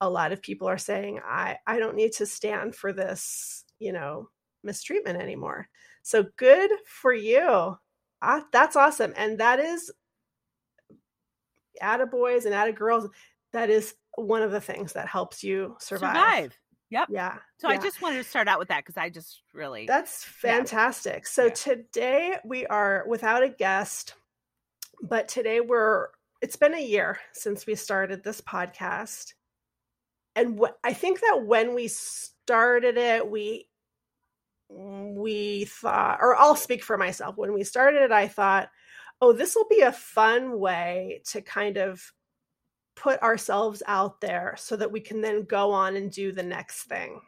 a lot of people are saying i i don't need to stand for this you know mistreatment anymore. So good for you. Ah, that's awesome and that is at a boys and at a girls. that is one of the things that helps you survive. Survive Yep. Yeah. So yeah. I just wanted to start out with that because I just really. That's fantastic. Yeah. So yeah. today we are without a guest, but today we're, it's been a year since we started this podcast. And what I think that when we started it, we, mm, we thought, or I'll speak for myself. When we started it, I thought, oh, this will be a fun way to kind of put ourselves out there so that we can then go on and do the next thing.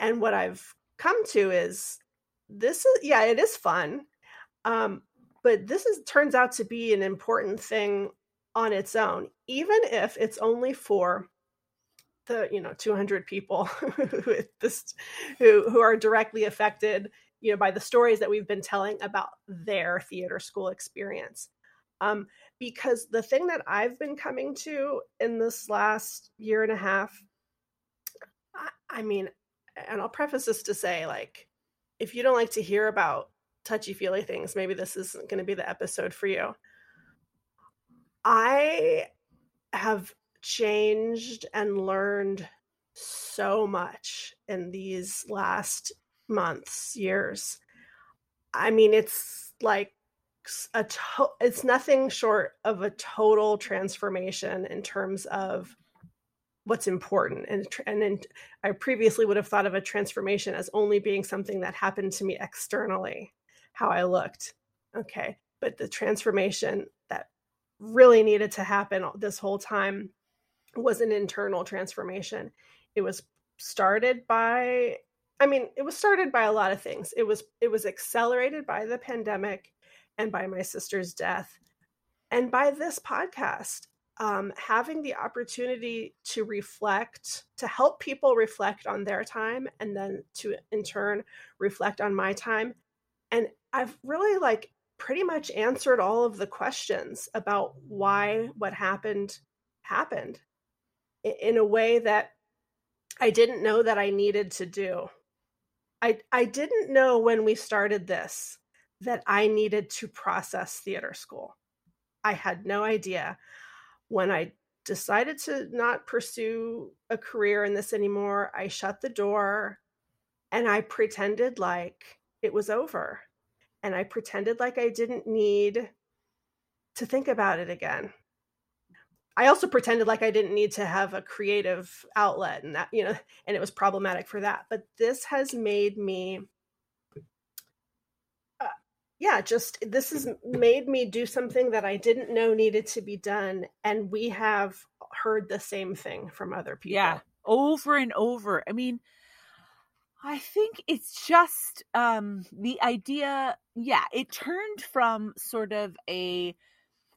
And what I've come to is this is yeah, it is fun. Um, but this is turns out to be an important thing on its own, even if it's only for the you know 200 people who this who who are directly affected you know by the stories that we've been telling about their theater school experience um, because the thing that I've been coming to in this last year and a half, I, I mean, and I'll preface this to say, like, if you don't like to hear about touchy feely things, maybe this isn't going to be the episode for you. I have changed and learned so much in these last months, years. I mean, it's like a to- it's nothing short of a total transformation in terms of what's important and and, and I previously would have thought of a transformation as only being something that happened to me externally how I looked. Okay but the transformation that really needed to happen this whole time was an internal transformation. It was started by I mean it was started by a lot of things. It was it was accelerated by the pandemic and by my sister's death. And by this podcast um, having the opportunity to reflect to help people reflect on their time and then to in turn reflect on my time. And i've really like pretty much answered all of the questions about why what happened happened in a way that i didn't know that i needed to do. I i didn't know when we started this that I needed to process theater school. I had no idea. When I decided to not pursue a career in this anymore, I shut the door and I pretended like it was over. And I pretended like I didn't need to think about it again. I also pretended like I didn't need to have a creative outlet and that, you know, and it was problematic for that. But this has made me yeah, just this has made me do something that I didn't know needed to be done. And we have heard the same thing from other people. Yeah, over and over. I mean, I think it's just um the idea, yeah, it turned from sort of a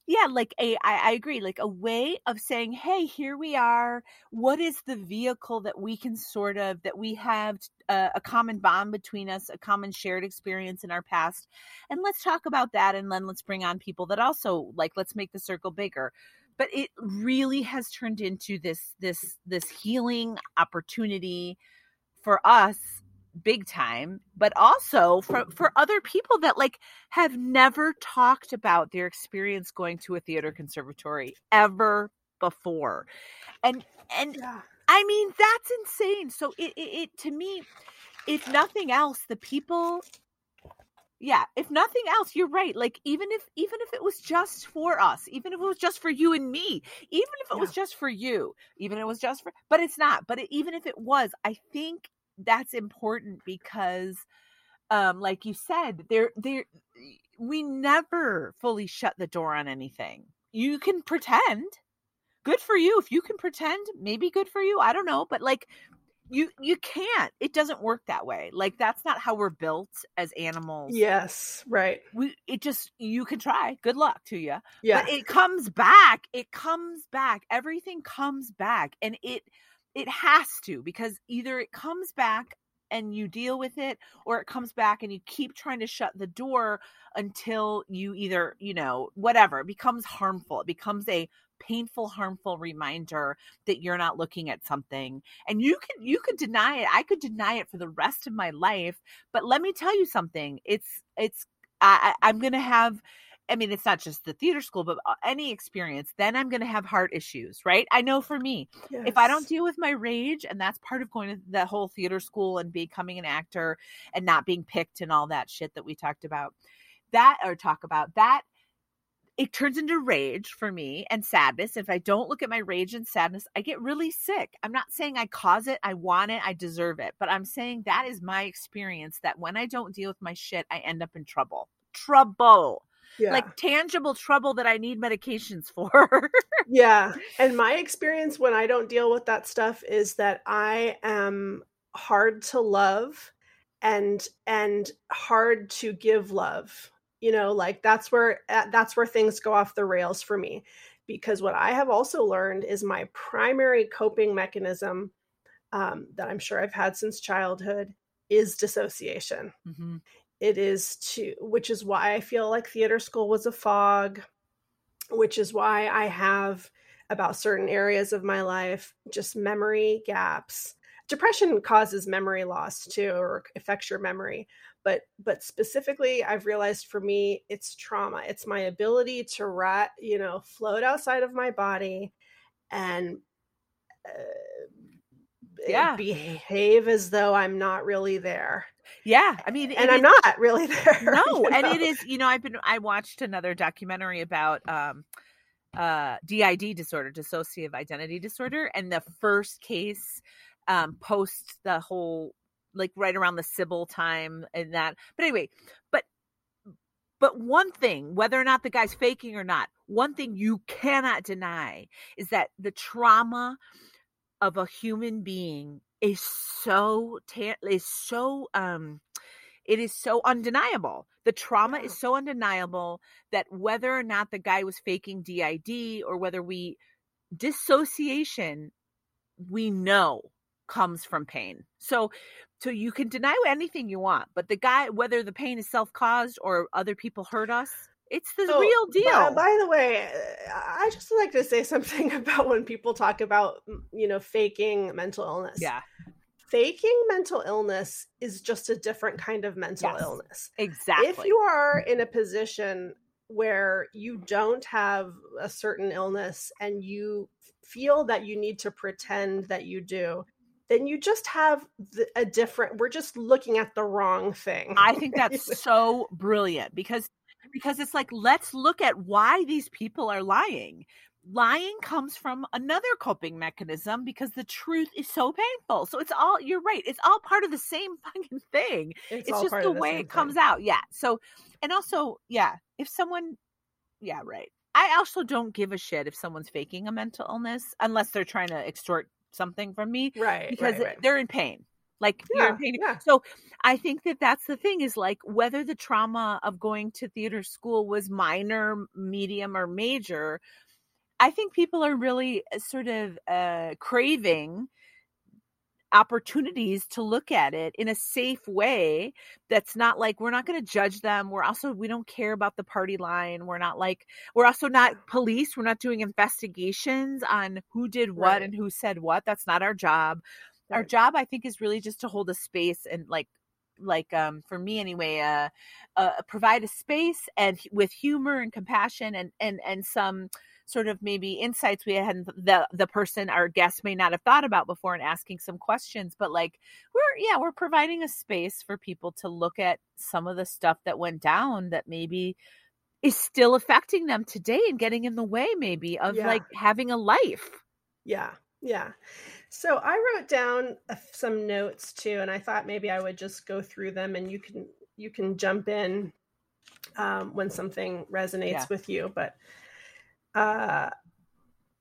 yeah like a I, I agree like a way of saying hey here we are. What is the vehicle that we can sort of that we have a, uh, a common bond between us a common shared experience in our past and let's talk about that and then let's bring on people that also like let's make the circle bigger. But it really has turned into this this this healing opportunity for us big time but also for for other people that like have never talked about their experience going to a theater conservatory ever before. And and Yeah. i mean that's insane. So it, it, it to me if nothing else the people yeah if nothing else you're right like even if even if it was just for us even if it was just for you and me even if it was just for you even if it was just for but it's not but it, even if it was i think that's important because um like you said there there we never fully shut the door on anything. You can pretend. Good for you if you can pretend maybe good for you i don't know but like you you can't. It doesn't work that way. Like that's not how we're built as animals. Yes. Right. we it just you can try. Good luck to you Yeah. but it comes back. It comes back. Everything comes back and it it has to because either it comes back and you deal with it or it comes back and you keep trying to shut the door until you either you know whatever it becomes harmful it becomes a painful harmful reminder that you're not looking at something and you can you could deny it i could deny it for the rest of my life but let me tell you something it's it's I, I'm gonna have. I mean, it's not just the theater school, but uh, any experience. Then I'm gonna have heart issues, right? I know for me, if I don't deal with my rage, and that's part of going to the whole theater school and becoming an actor and not being picked and all that shit that we talked about, that or talk about that, it turns into rage for me and sadness. If I don't look at my rage and sadness, I get really sick. I'm not saying I cause it, I want it, I deserve it, but I'm saying that is my experience that when I don't deal with my shit, I end up in trouble. Trouble. Yeah. Like tangible trouble that I need medications for. yeah. And my experience when I don't deal with that stuff is that I am hard to love and and hard to give love. You know, like that's where uh, that's where things go off the rails for me because what I have also learned is my primary coping mechanism um, that I'm sure I've had since childhood is dissociation. Mhm. It is to which is why i feel like theater school was a fog which is why i have about certain areas of my life just memory gaps. Depression causes memory loss too or affects your memory but but specifically i've realized for me it's trauma. It's my ability to rat you know float outside of my body and uh, Yeah. behave as though i'm not really there Yeah, I mean, and I'm is- not really there. no, you and it know? is. You know, I've been. I watched another documentary about um, uh, DID disorder, dissociative identity disorder, and the first case um, post the whole like right around the Sybil time and that. But anyway, but but one thing, whether or not the guy's faking or not, one thing you cannot deny is that the trauma of a human being is so is so um it is so undeniable. The trauma Yeah. is so undeniable that whether or not the guy was faking DID or whether we dissociation we know comes from pain. So so you can deny anything you want, but the guy whether the pain is self-caused or other people hurt us, it's the So, real deal. By, the way, I just like to say something about when people talk about, mm, you know, faking mental illness. yeah, Faking mental illness is just a different kind of mental Yes. illness. exactly. If you are in a position where you don't have a certain illness and you feel that you need to pretend that you do, then you just have a different, we're just looking at the wrong thing. I think that's so brilliant because because it's like let's look at why these people are lying. Lying comes from another coping mechanism because the truth is so painful. So it's all you're right. It's all part of the same fucking thing. It's, all just part the way it comes thing. out. Yeah. So and also, yeah, if someone yeah, right. I also don't give a shit if someone's faking a mental illness unless they're trying to extort something from me Right. because right, right. they're in pain. Like you're Yeah, pain. yeah. So I think that that's the thing is like whether the trauma of going to theater school was minor, medium, or major. I think people are really uh, sort of uh, craving opportunities to look at it in a safe way that's not like we're not going to judge them we're also we don't care about the party line we're not like we're also not police we're not doing investigations on who did what Right. and who said what that's not our job our job i think is really just to hold a space and like like um for me anyway uh, uh provide a space and with humor and compassion and and and some sort of maybe insights we hadn't the the person our guest may not have thought about before and asking some questions but like we're yeah we're providing a space for people to look at some of the stuff that went down that maybe is still affecting them today and getting in the way maybe of Yeah. like having a life Yeah, yeah. So I wrote down some notes too, and I thought maybe I would just go through them, and you can you can jump in um, when something resonates Yeah. with you. But uh,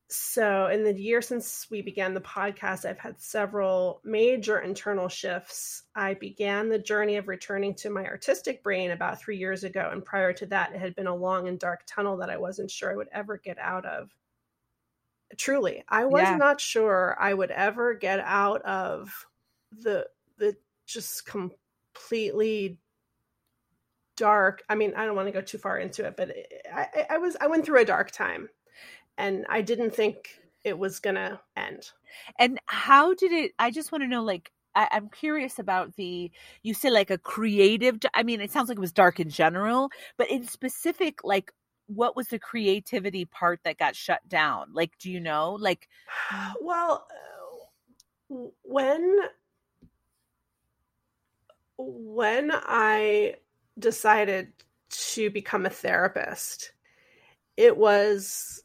so in the year since we began the podcast, I've had several major internal shifts. I began the journey of returning to my artistic brain about three years ago, and prior to that, it had been a long and dark tunnel that I wasn't sure I would ever get out of truly i was Yeah. not sure i would ever get out of the the just completely dark i mean i don't want to go too far into it but I, I was i went through a dark time and i didn't think it was gonna end And how did it? I just want to know, like, I, I'm curious about the. You say like a creative. I mean, it sounds like it was dark in general, but in specific, like, what was the creativity part that got shut down? Like, do you know? Like, well uh, when when i decided to become a therapist it was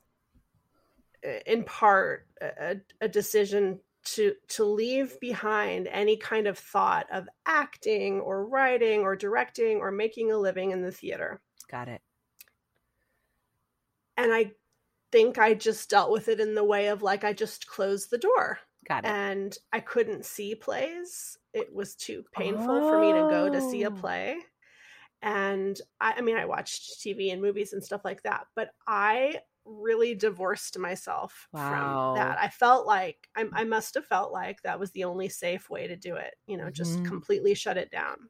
uh, in part a, a decision to to leave behind any kind of thought of acting or writing or directing or making a living in the theater got it. And i think i just dealt with it in the way of like i just closed the door Got it. and I couldn't see plays. It was too painful for me to go to see a Oh. play. And I, I mean, I watched TV and movies and stuff like that, but I really divorced myself Wow. from that. I felt like I, I must have felt like that was the only safe way to do it, you know, just Mhm. completely shut it down.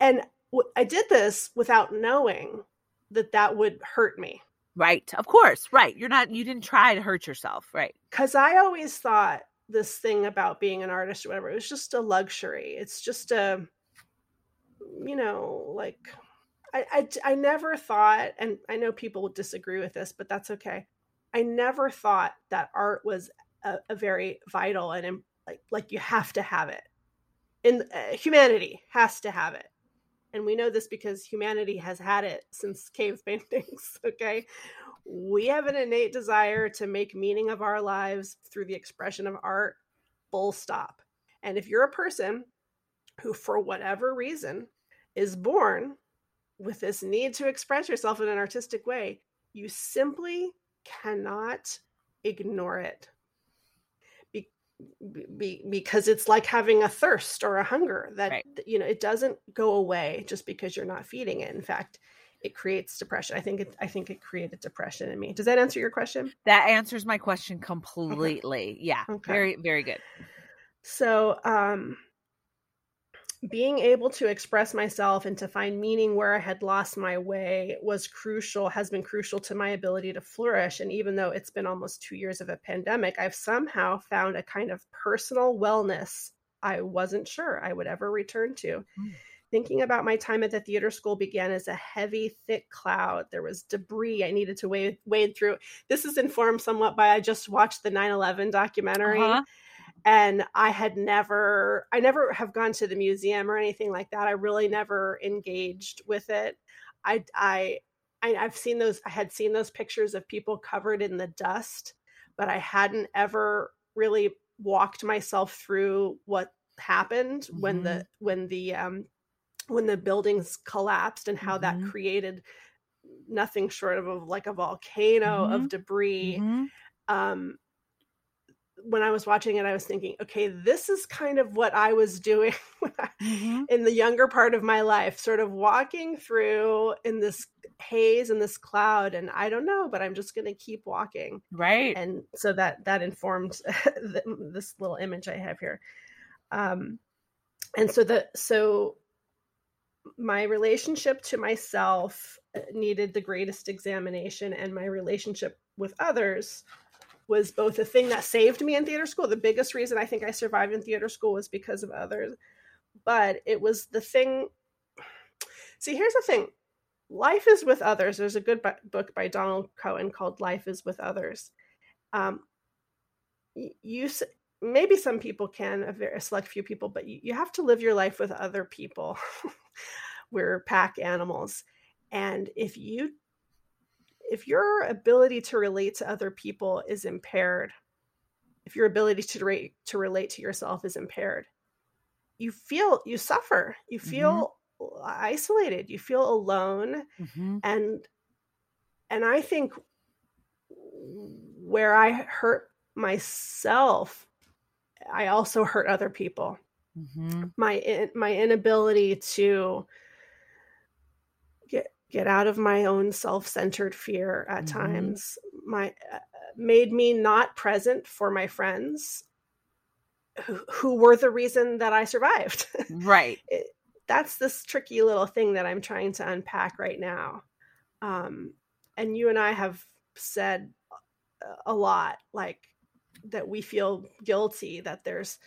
And w- I did this without knowing that that would hurt me. Right. Of course. Right. You're not. You didn't try to hurt yourself. Right. because I always thought this thing about being an artist or whatever, it was just a luxury. It's just a, you know, like I, I, I never thought, and I know people would disagree with this, but that's okay. I never thought that art was a, a very vital and like like you have to have it. In uh, humanity has to have it, and we know this because humanity has had it since cave paintings. Okay, we have an innate desire to make meaning of our lives through the expression of art full stop and if you're a person who for whatever reason is born with this need to express yourself in an artistic way you simply cannot ignore it be, be, because it's like having a thirst or a hunger that Right. you know it doesn't go away just because you're not feeding it in fact it creates depression. I think it I think it created depression in me. Does that answer your question? That answers my question completely. Yeah. Okay. Very. Very good. So, um being able to express myself and to find meaning where I had lost my way was crucial, has been crucial to my ability to flourish. And even though it's been almost two years of a pandemic, I've somehow found a kind of personal wellness I wasn't sure I would ever return to. Mm. Thinking about my time at the theater school began as a heavy, thick cloud. There was debris I needed to wade, wade through. This is informed somewhat by I just watched the 9 11 documentary Uh-huh. And i had never i never have gone to the museum or anything like that. I really never engaged with it. I i, i've seen those i had seen those pictures of people covered in the dust but i hadn't ever really walked myself through what happened when the when the um when the buildings collapsed and how Mhm. that created nothing short of a, like a volcano of debris. Mhm. um when I was watching it, I was thinking, okay, this is kind of what I was doing Mhm. in the younger part of my life, sort of walking through in this haze and this cloud and i don't know but i'm just going to keep walking. Right. And so that that informed this little image i have here. Um and so the so my relationship to myself uh, needed the greatest examination and my relationship with others was both a thing that saved me in theater school the biggest reason i think i survived in theater school was because of others but it was the thing see here's the thing life is with others there's a good book by donald cohen called life is with others. Um, you maybe some people can a very a select few people but you, you have to live your life with other people. We're pack animals. And if you if your ability to relate to other people is impaired if your ability to rate to relate to yourself is impaired you feel you suffer you feel mm-hmm. isolated you feel alone mm-hmm. and and i think where i hurt myself i also hurt other people mm-hmm. my my inability to get out of my own self-centered fear at mm-hmm. times my uh, made me not present for my friends who, were the reason that I survived. Right. it, that's this tricky little thing that I'm trying to unpack right now. Um, and you and I have said a lot, like that we feel guilty that there's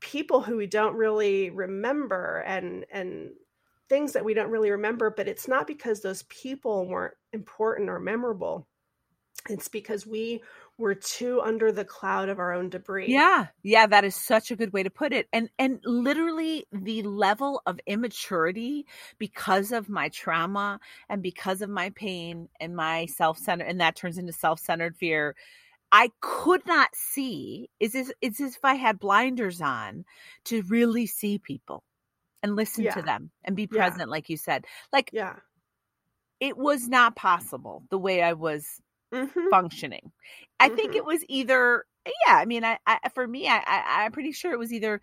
people who we don't really remember and and things that we don't really remember but it's not because those people weren't important or memorable it's because we we're too under the cloud of our own debris. Yeah. Yeah, that is such a good way to put it. And and literally the level of immaturity because of my trauma and because of my pain and my self-centered and that turns into self-centered fear. I could not see is this it's as if I had blinders on to really see people and listen yeah. to them and be present, yeah. like you said. Like yeah. It was not possible the way I was mm-hmm. functioning. I mm-hmm. think it was either yeah, I mean I, I for me I, I I'm pretty sure it was either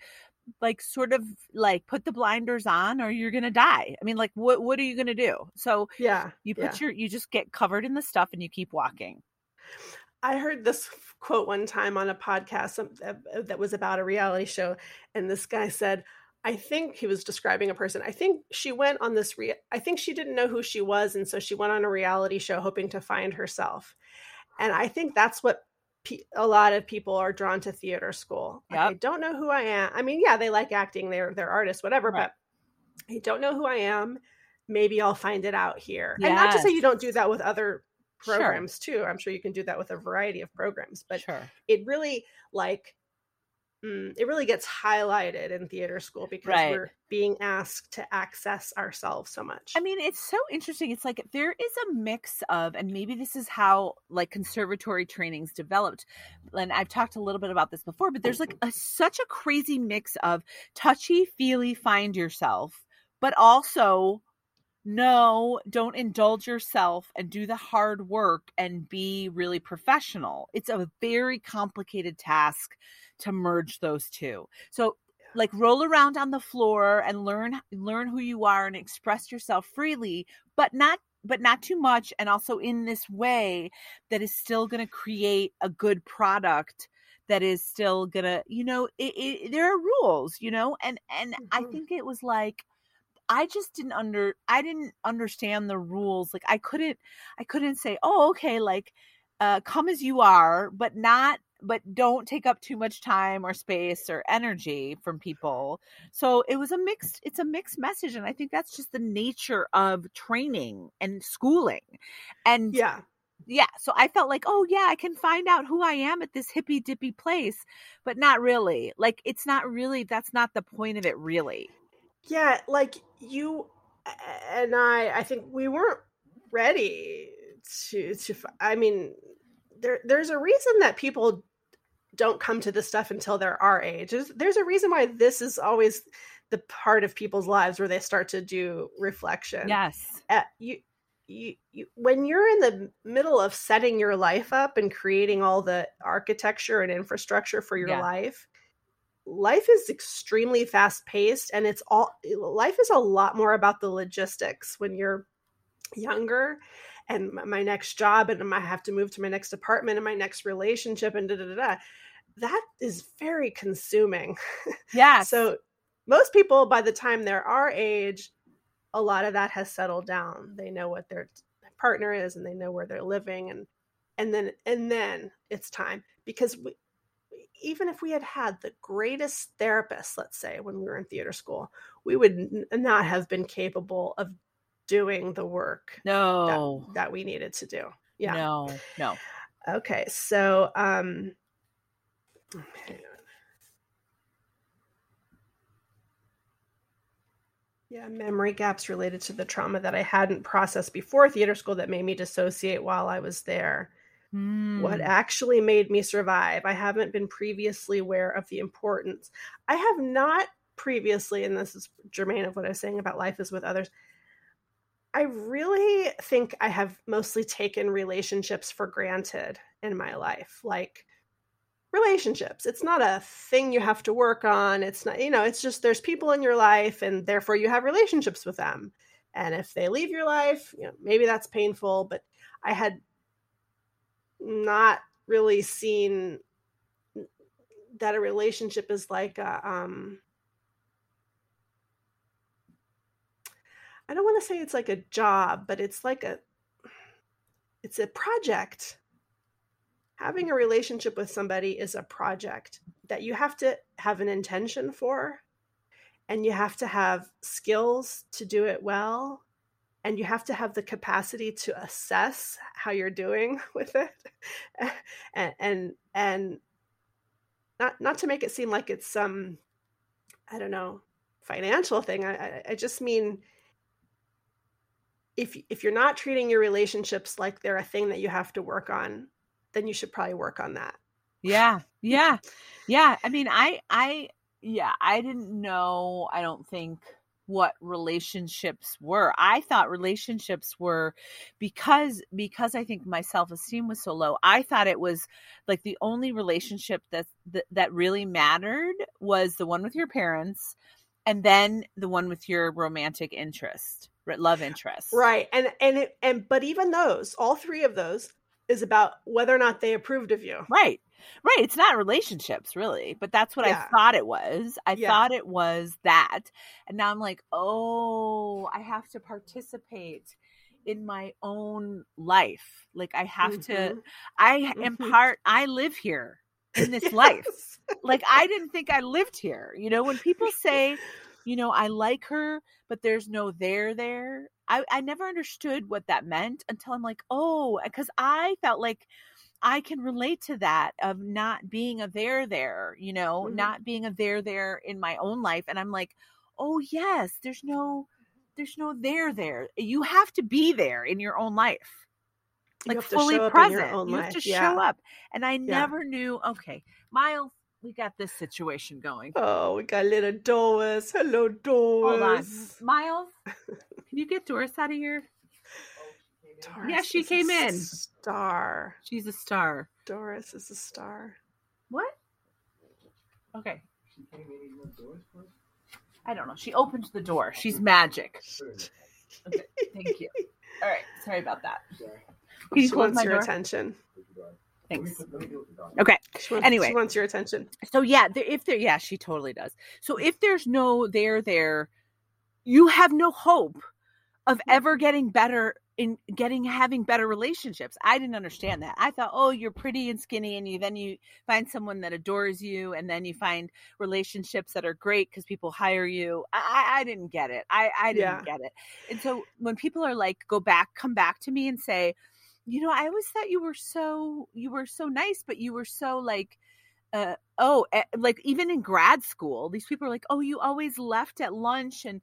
like sort of like put the blinders on or you're gonna die i mean like what what are you gonna do so yeah you put yeah. your you just get covered in the stuff and you keep walking i heard this quote one time on a podcast that was about a reality show and this guy said i think he was describing a person i think she went on this re- i think she didn't know who she was and so she went on a reality show hoping to find herself and I think that's what pe- a lot of people are drawn to theater school. Like, yep. I don't know who I am. I mean, yeah, they like acting, they're they're artists, whatever, right. but I don't know who I am. Maybe I'll find it out here. Yes. And not to say you don't do that with other programs sure. too. I'm sure you can do that with a variety of programs, but sure. it really like mm, it really gets highlighted in theater school because right. we're being asked to access ourselves so much. I mean, it's so interesting. It's like there is a mix of, and maybe this is how like conservatory trainings developed. And I've talked a little bit about this before, but there's like a, such a crazy mix of touchy feely find yourself, but also no, don't indulge yourself and do the hard work and be really professional. It's a very complicated task to merge those two. So like roll around on the floor and learn learn who you are and express yourself freely, but not but not too much and also in this way that is still going to create a good product that is still gonna you know it, it, there are rules you know and and mm-hmm. i think it was like i just didn't under i didn't understand the rules like i couldn't i couldn't say oh okay like uh come as you are but not but don't take up too much time or space or energy from people. So it was a mixed it's a mixed message and I think that's just the nature of training and schooling. And yeah. Yeah, so I felt like, oh yeah, I can find out who I am at this hippy dippy place, but not really. Like it's not really that's not the point of it really. Yeah, like you and I I think we weren't ready to to I mean there there's a reason that people don't come to this stuff until they're our age. There's, there's a reason why this is always the part of people's lives where they start to do reflection. Yes. Uh, you, you, you, when you're in the middle of setting your life up and creating all the architecture and infrastructure for your yeah. life, life is extremely fast paced and it's all eh, life is a lot more about the logistics when you're younger and my next job and I have to move to my next apartment and my next relationship and da da da. da that is very consuming. Yeah. so most people by the time they're our age, a lot of that has settled down. They know what their partner is and they know where they're living and and then and then it's time because we, even if we had had the greatest therapist, let's say when we were in theater school, we would n- not have been capable of doing the work no that, that we needed to do. Yeah. no no Okay. So um Yeah, memory gaps related to the trauma that I hadn't processed before theater school that made me dissociate while I was there. What Mm. actually made me survive? I haven't been previously aware of the importance. I have not previously, and this is germane of what I was saying about life is with others. I really think I have mostly taken relationships for granted in my life. Like, relationships. It's not a thing you have to work on. It's not, you know, it's just there's people in your life and therefore you have relationships with them. And if they leave your life, you know, maybe that's painful, but I had not really seen that a relationship is like a um I don't want to say it's like a job, but it's like a it's a project. Having a relationship with somebody is a project that you have to have an intention for and you have to have skills to do it well and you have to have the capacity to assess how you're doing with it and and, and not not to make it seem like it's some i don't know financial thing i i, I just mean if if you're not treating your relationships like they're a thing that you have to work on then you should probably work on that. Yeah. Yeah. Yeah. I mean, I, I, yeah, I didn't know, I don't think what relationships were. I thought relationships were because because I think my self-esteem was so low. I thought it was like the only relationship that that, that really mattered was the one with your parents and then the one with your romantic interest, love interest. Right. And and it, and but even those, all three of those is about whether or not they approved of you. Right. Right. It's not relationships really, but that's what Yeah. I thought it was. I Yeah. thought it was that. And now I'm like, oh, I have to participate in my own life. Like I have to, Mhm. I am Mhm. part, I live here in this life. Like I didn't think I lived here. You know, when people say, you know, I like her, but there's no there there. I, I never understood what that meant until I'm like, oh, because I felt like I can relate to that of not being a there there, you know, Mhm. not being a there there in my own life. And I'm like, oh yes, there's no there's no there there. You have to be there in your own life. Like fully present. you life. have to Yeah. show up. And I never knew, okay, Miles, we got this situation going. Oh, we got little Doris. Hello, Hold on. Doris. Miles, can you get Doris out of here? Doris Yeah, she came in. Star. She's a star. Doris is a star. What? Okay. I don't know. She opened the door. She's magic. Okay, thank you. All right, sorry about that. Can you She close wants my your door? attention. Thanks. Okay. She wants, Anyway. she wants your attention. So yeah, if there, yeah, she totally does. So if there's no there there, you have no hope of ever getting better in getting having better relationships. I didn't understand that. I thought, oh, you're pretty and skinny, and you then you find someone that adores you, and then you find relationships that are great because people hire you. I, I didn't get it. I I didn't Yeah. get it. And so when people are like, go back, come back to me and say, you know, I always thought you were so you were so nice, but you were so like uh oh eh, like even in grad school these people are like oh you always left at lunch and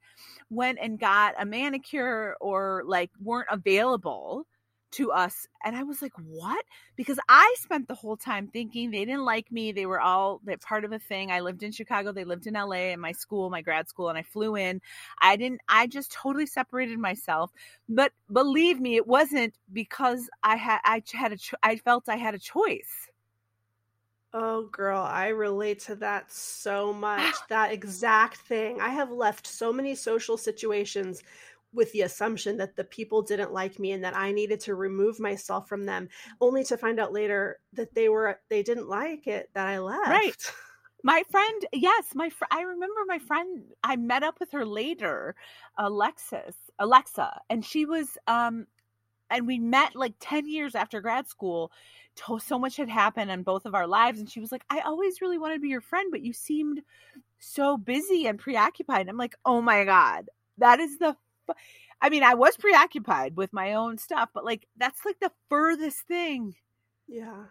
went and got a manicure or like weren't available to us and i was like what? Because i spent the whole time thinking they didn't like me they were all that part of a thing i lived in chicago they lived in la in my school my grad school and i flew in. I didn't i just totally separated myself but believe me it wasn't because i had i had a cho- i felt i had a choice Oh, girl, I relate to that so much. that exact thing. I have left so many social situations with the assumption that the people didn't like me and that I needed to remove myself from them, only to find out later that they were they didn't like it that I left. Right. My friend, yes, my fr- I remember my friend. I met up with her later, Alexis, Alexa, and she was um, and we met like ten years after grad school. So much had happened in both of our lives, and she was like, "I always really wanted to be your friend, but you seemed so busy and preoccupied." I'm like, "Oh my god, that is the." F- I mean, I was preoccupied with my own stuff, but like that's like the furthest thing. Yeah.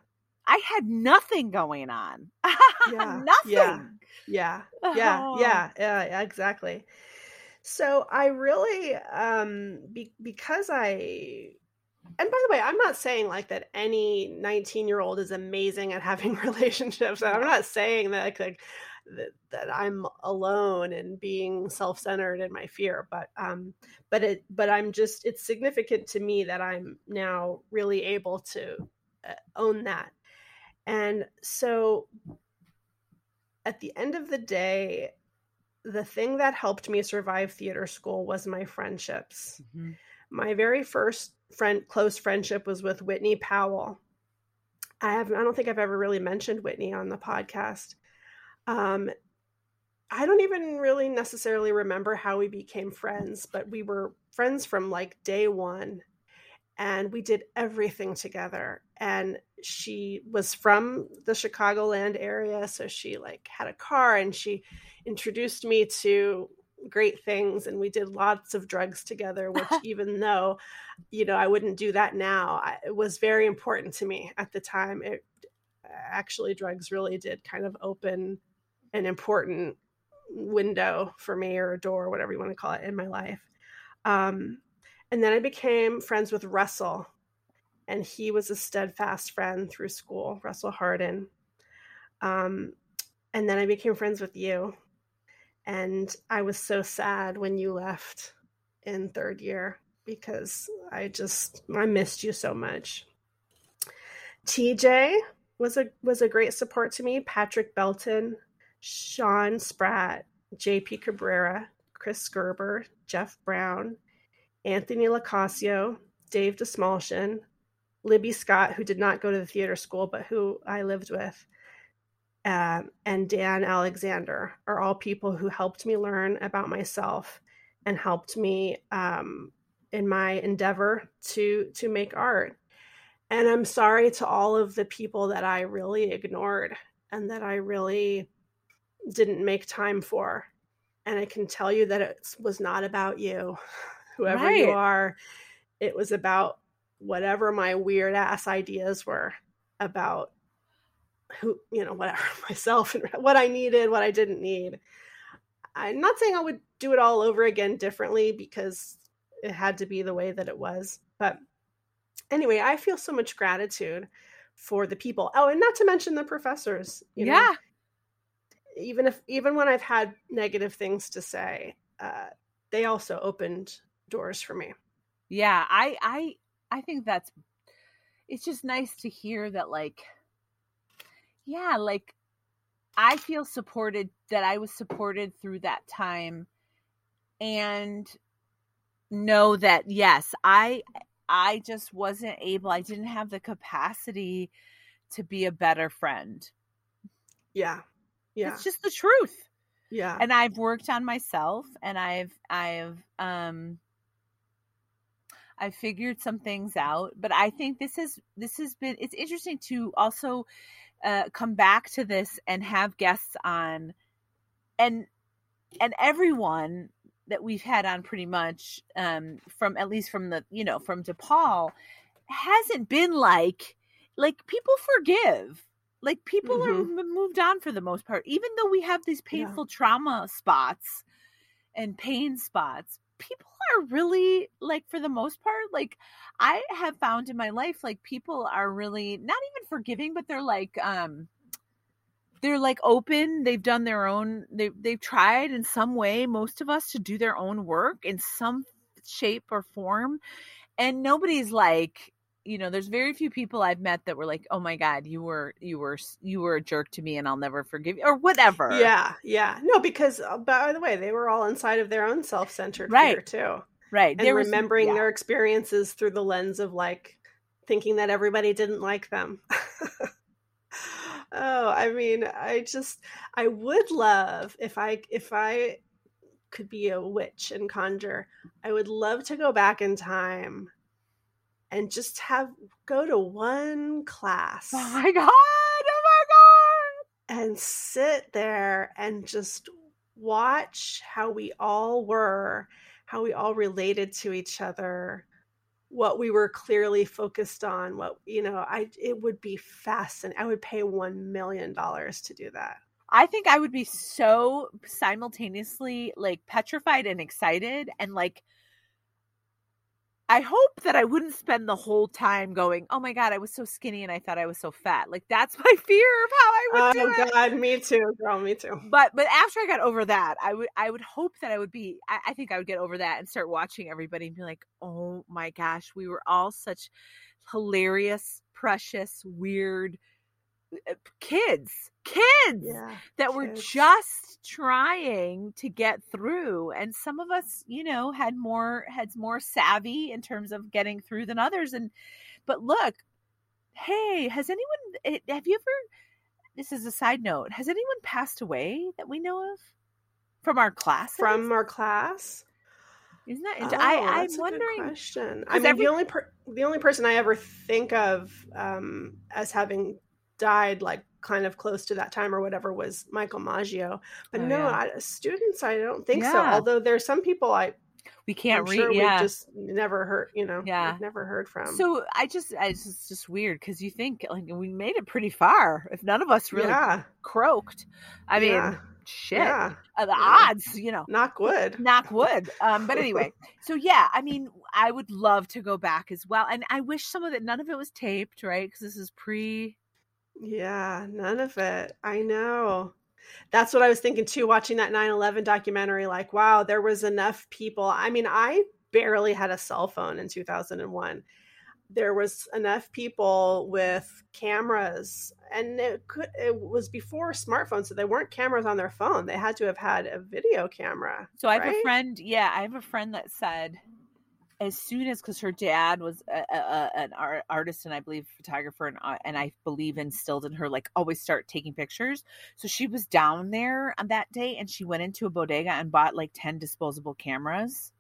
I had nothing going on. Yeah. nothing. Yeah. Yeah. Yeah. Oh. Yeah. Yeah. Exactly. So I really, um, be, because I, and by the way, I'm not saying like that any 19 year old is amazing at having relationships. I'm not saying that like, that, that I'm alone and being self-centered in my fear, but um, but it, but I'm just it's significant to me that I'm now really able to uh, own that, and so at the end of the day, the thing that helped me survive theater school was my friendships. Mhm. My very first friend close friendship was with Whitney Powell. I have I don't think I've ever really mentioned Whitney on the podcast. Um I don't even really necessarily remember how we became friends, but we were friends from like day 1 and we did everything together and she was from the chicagoland area so she like had a car and she introduced me to great things and we did lots of drugs together which even though you know i wouldn't do that now I, it was very important to me at the time. It actually drugs really did kind of open an important window for me or a door whatever you want to call it in my life. Um, and then I became friends with Russell, and he was a steadfast friend through school, Russell Harden. Um, and then I became friends with you, and I was so sad when you left in third year because I just I missed you so much. TJ was a was a great support to me. Patrick Belton, Sean Spratt, JP Cabrera, Chris Gerber, Jeff Brown, Anthony Lacasio, Dave DeSmalshin, Libby Scott, who did not go to the theater school, but who I lived with, um, and Dan Alexander are all people who helped me learn about myself and helped me um, in my endeavor to to make art. And I'm sorry to all of the people that I really ignored and that I really didn't make time for. And I can tell you that it was not about you whoever you are. It was about whatever my weird ass ideas were about who, you know, whatever myself and what I needed, what I didn't need. I'm not saying I would do it all over again differently because it had to be the way that it was. But anyway, I feel so much gratitude for the people. Oh, and not to mention the professors. You know, yeah. even if even when I've had negative things to say, uh, they also opened doors for me. Yeah, I I I think that's it's just nice to hear that like yeah, like I feel supported that I was supported through that time and know that yes, I I just wasn't able I didn't have the capacity to be a better friend. Yeah, yeah, It's just the truth. yeah, and I've worked on myself and I've I've um I figured some things out, but I think this is this has been it's interesting to also uh come back to this and have guests on and and everyone that we've had on pretty much um from at least from the you know from DePaul hasn't been like like people forgive like people are Mhm. m- moved on for the most part even though we have these Yeah. painful trauma spots and pain spots people are really like for the most part like i have found in my life like people are really not even forgiving but they're like um they're like open. They've done their own they they've tried in some way most of us to do their own work in some shape or form and nobody's like you know there's very few people i've met that were like oh my god you were you were you were a jerk to me and i'll never forgive you or whatever yeah, yeah. No, because uh, by the way, they were all inside of their own self-centered Right. fear too. right. and There was- remembering yeah. their experiences through the lens of like thinking that everybody didn't like them. oh, I mean, I just I would love if I if I could be a witch and conjure. I would love to go back in time and just have go to one class Oh my god! Oh my god! and sit there and just watch how we all were, how we all related to each other, what we were clearly focused on, what you know, I it would be fascinating. I would pay 1 million dollars to do that. I think I would be so simultaneously like petrified and excited and like I hope that I wouldn't spend the whole time going, "Oh my god, I was so skinny and I thought I was so fat." Like that's my fear of how I would do Oh it. god, me too, girl, me too. But but after I got over that, I would I would hope that I would be I, I think I would get over that and start watching everybody and be like, "Oh my gosh, we were all such hilarious, precious, weird kids." Kids Yeah. that were just trying to get through and some of us you know had more had more savvy in terms of getting through than others and but look hey has anyone eh, have you ever this is a side note has anyone passed away that we know of from our class From our class? isn't that Oh, i i'm that's a good wondering question. I mean, every- the only per- the only person I ever think of um, as having died like kind of close to that time or whatever was Michael Maggio. But Oh, no, yeah. I, students, I don't think so. Yeah. Although there's some people I we can't read sure yeah we've just never heard. You know, Yeah. we've never heard from. so i just I, it's just, just weird because you think like we made it pretty far if none of us really yeah, croaked i mean yeah, shit yeah. uh, the odds you know Knock wood. knock wood um but anyway so yeah i mean i would love to go back as well and i wish some of it none of it was taped right because this is pre Yeah, none of it. I know. That's what I was thinking too, watching that 9 11 documentary. Like, wow, there was enough people. I mean, I barely had a cell phone in 2001. There was enough people with cameras, and it, could, it was before smartphones, so they weren't cameras on their phone. They had to have had a video camera. so i have a friend yeah i have a friend that said as soon as because her dad was a, a, an art, artist and i believe photographer and, uh, and i believe instilled in her like always start taking pictures so she was down there on that day and she went into a bodega and bought like 10 disposable cameras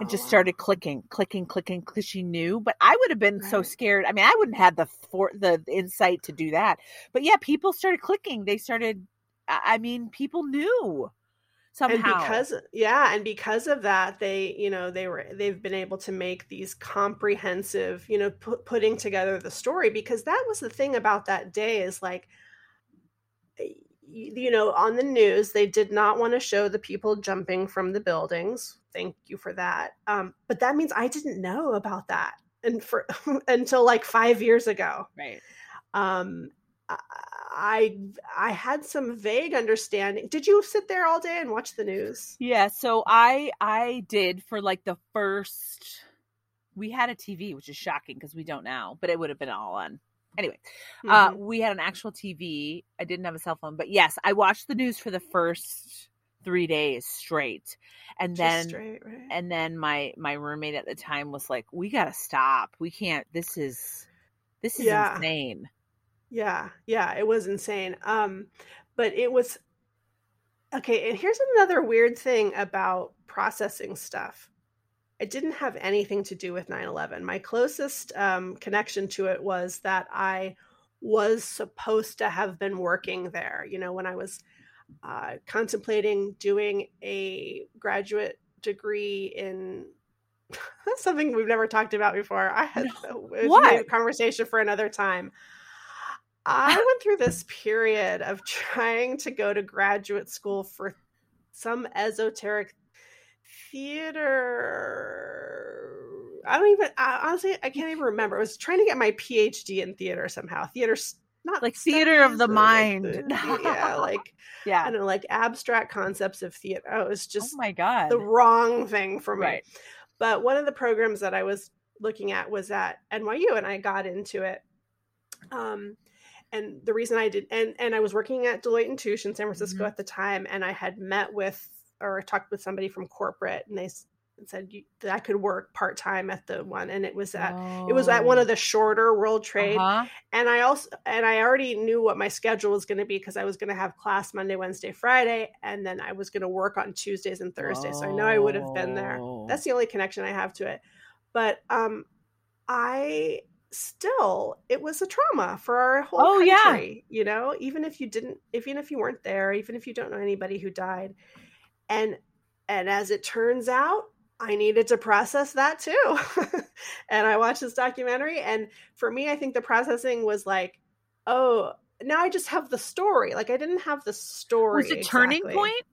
and Oh, just wow. started clicking, clicking, clicking because she knew. But I would have been so scared. I mean, I wouldn't have the for the insight to do that. But yeah, people started clicking. They started. I mean, people knew somehow. and because yeah and because of that they you know they were they've been able to make these comprehensive you know pu- putting together the story because that was the thing about that day is like you know on the news they did not want to show the people jumping from the buildings thank you for that um, but that means i didn't know about that and for until like five years ago right. um I- i had some vague understanding did you sit there all day and watch the news Yeah. So I I did for like the first. We had a TV, which is shocking because we don't now, but it would have been all on. Anyway, uh, Mhm. we had an actual TV. I didn't have a cell phone, but yes, I watched the news for the first three days straight, and Just then straight, right? and then my my roommate at the time was like we gotta stop we can't this is this is Yeah. insane yeah yeah it was insane um but it was okay and here's another weird thing about processing stuff it didn't have anything to do with 9-11 my closest um, connection to it was that i was supposed to have been working there you know when i was uh, contemplating doing a graduate degree in something we've never talked about before i had No. What? a conversation for another time I went through this period of trying to go to graduate school for some esoteric theater. I don't even, I, honestly, I can't even remember. I was trying to get my PhD in theater somehow. Theater, not Like theater of the but like mind. the- yeah, like, yeah, I don't know, like abstract concepts of theater. Oh, it was oh just my god the wrong thing for me. right But one of the programs that I was looking at was at NYU, and I got into it. Um, and the reason I did, and and I was working at Deloitte and Touche in San Francisco Mhm. at the time, and I had met with or talked with somebody from corporate, and they said you, that I could work part time at the one, and it was at oh. it was at one of oh. the shorter World Trade, uh-huh. and I also and I already knew what my schedule was going to be because I was going to have class Monday, Wednesday, Friday, and then I was going to work on Tuesdays and Thursdays. So I know I would have been there. Oh. That's the only connection I have to it. But um, I still it was a trauma for our whole oh, country. Yeah. You know, even if you didn't, even if you weren't there, even if you don't know anybody who died, and and as it turns out I needed to process that too. and I watched this documentary. And for me, I think the processing was like, oh, now I just have the story. Like I didn't have the story. Was it exactly. Turning Point?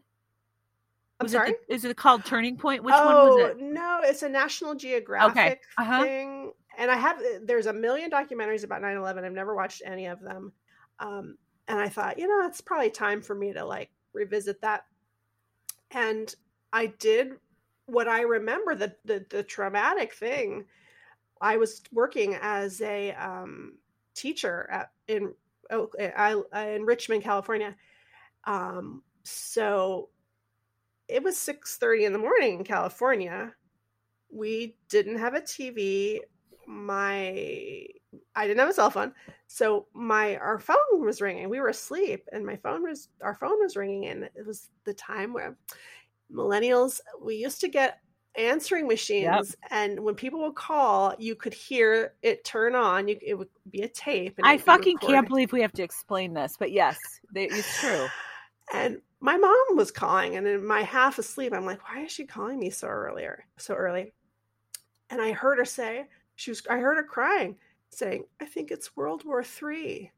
I'm was sorry. It the, is it called Turning Point? Which oh, one was it? No, it's a National Geographic okay. uh-huh. thing. And I have there's a million documentaries about 9/11. I've never watched any of them. Um, and I thought, you know, it's probably time for me to like revisit that. And I did what I remember the, the, the traumatic thing. I was working as a um, teacher at in oh, I, in Richmond, California. Um, so it was six thirty in the morning in California. We didn't have a TV. My I didn't have a cell phone, so my our phone was ringing. We were asleep, and my phone was our phone was ringing, and it was the time where millennials we used to get answering machines yep. and when people would call you could hear it turn on you, it would be a tape i fucking can't believe we have to explain this but yes they, it's true and my mom was calling and in my half asleep i'm like why is she calling me so earlier so early and i heard her say she was i heard her crying saying i think it's world war three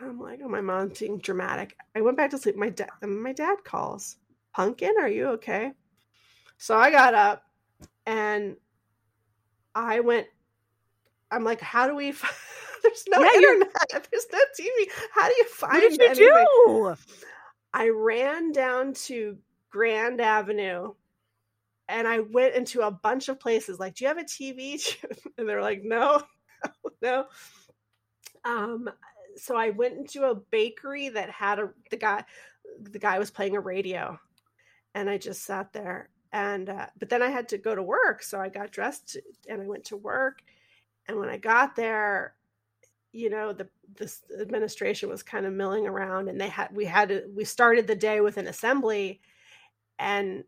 i'm like oh my mom's being dramatic i went back to sleep my dad my dad calls Pumpkin, are you okay? So I got up and I went, I'm like, how do we, there's no yeah, internet, there's no TV. How do you find what did you anything? do? I ran down to Grand Avenue and I went into a bunch of places like, do you have a TV? and they're like, no, no. Um, so I went into a bakery that had a, the guy, the guy was playing a radio and I just sat there. And uh, but then I had to go to work, so I got dressed and I went to work. And when I got there, you know, the this administration was kind of milling around, and they had we had we started the day with an assembly, and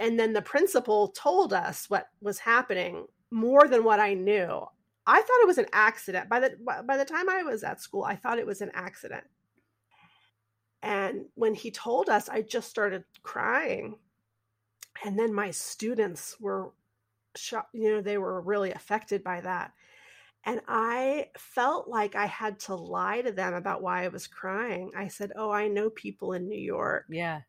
and then the principal told us what was happening more than what I knew. I thought it was an accident. By the by the time I was at school, I thought it was an accident. And when he told us, I just started crying. And then my students were shocked, you know, they were really affected by that. And I felt like I had to lie to them about why I was crying. I said, Oh, I know people in New York. Yeah.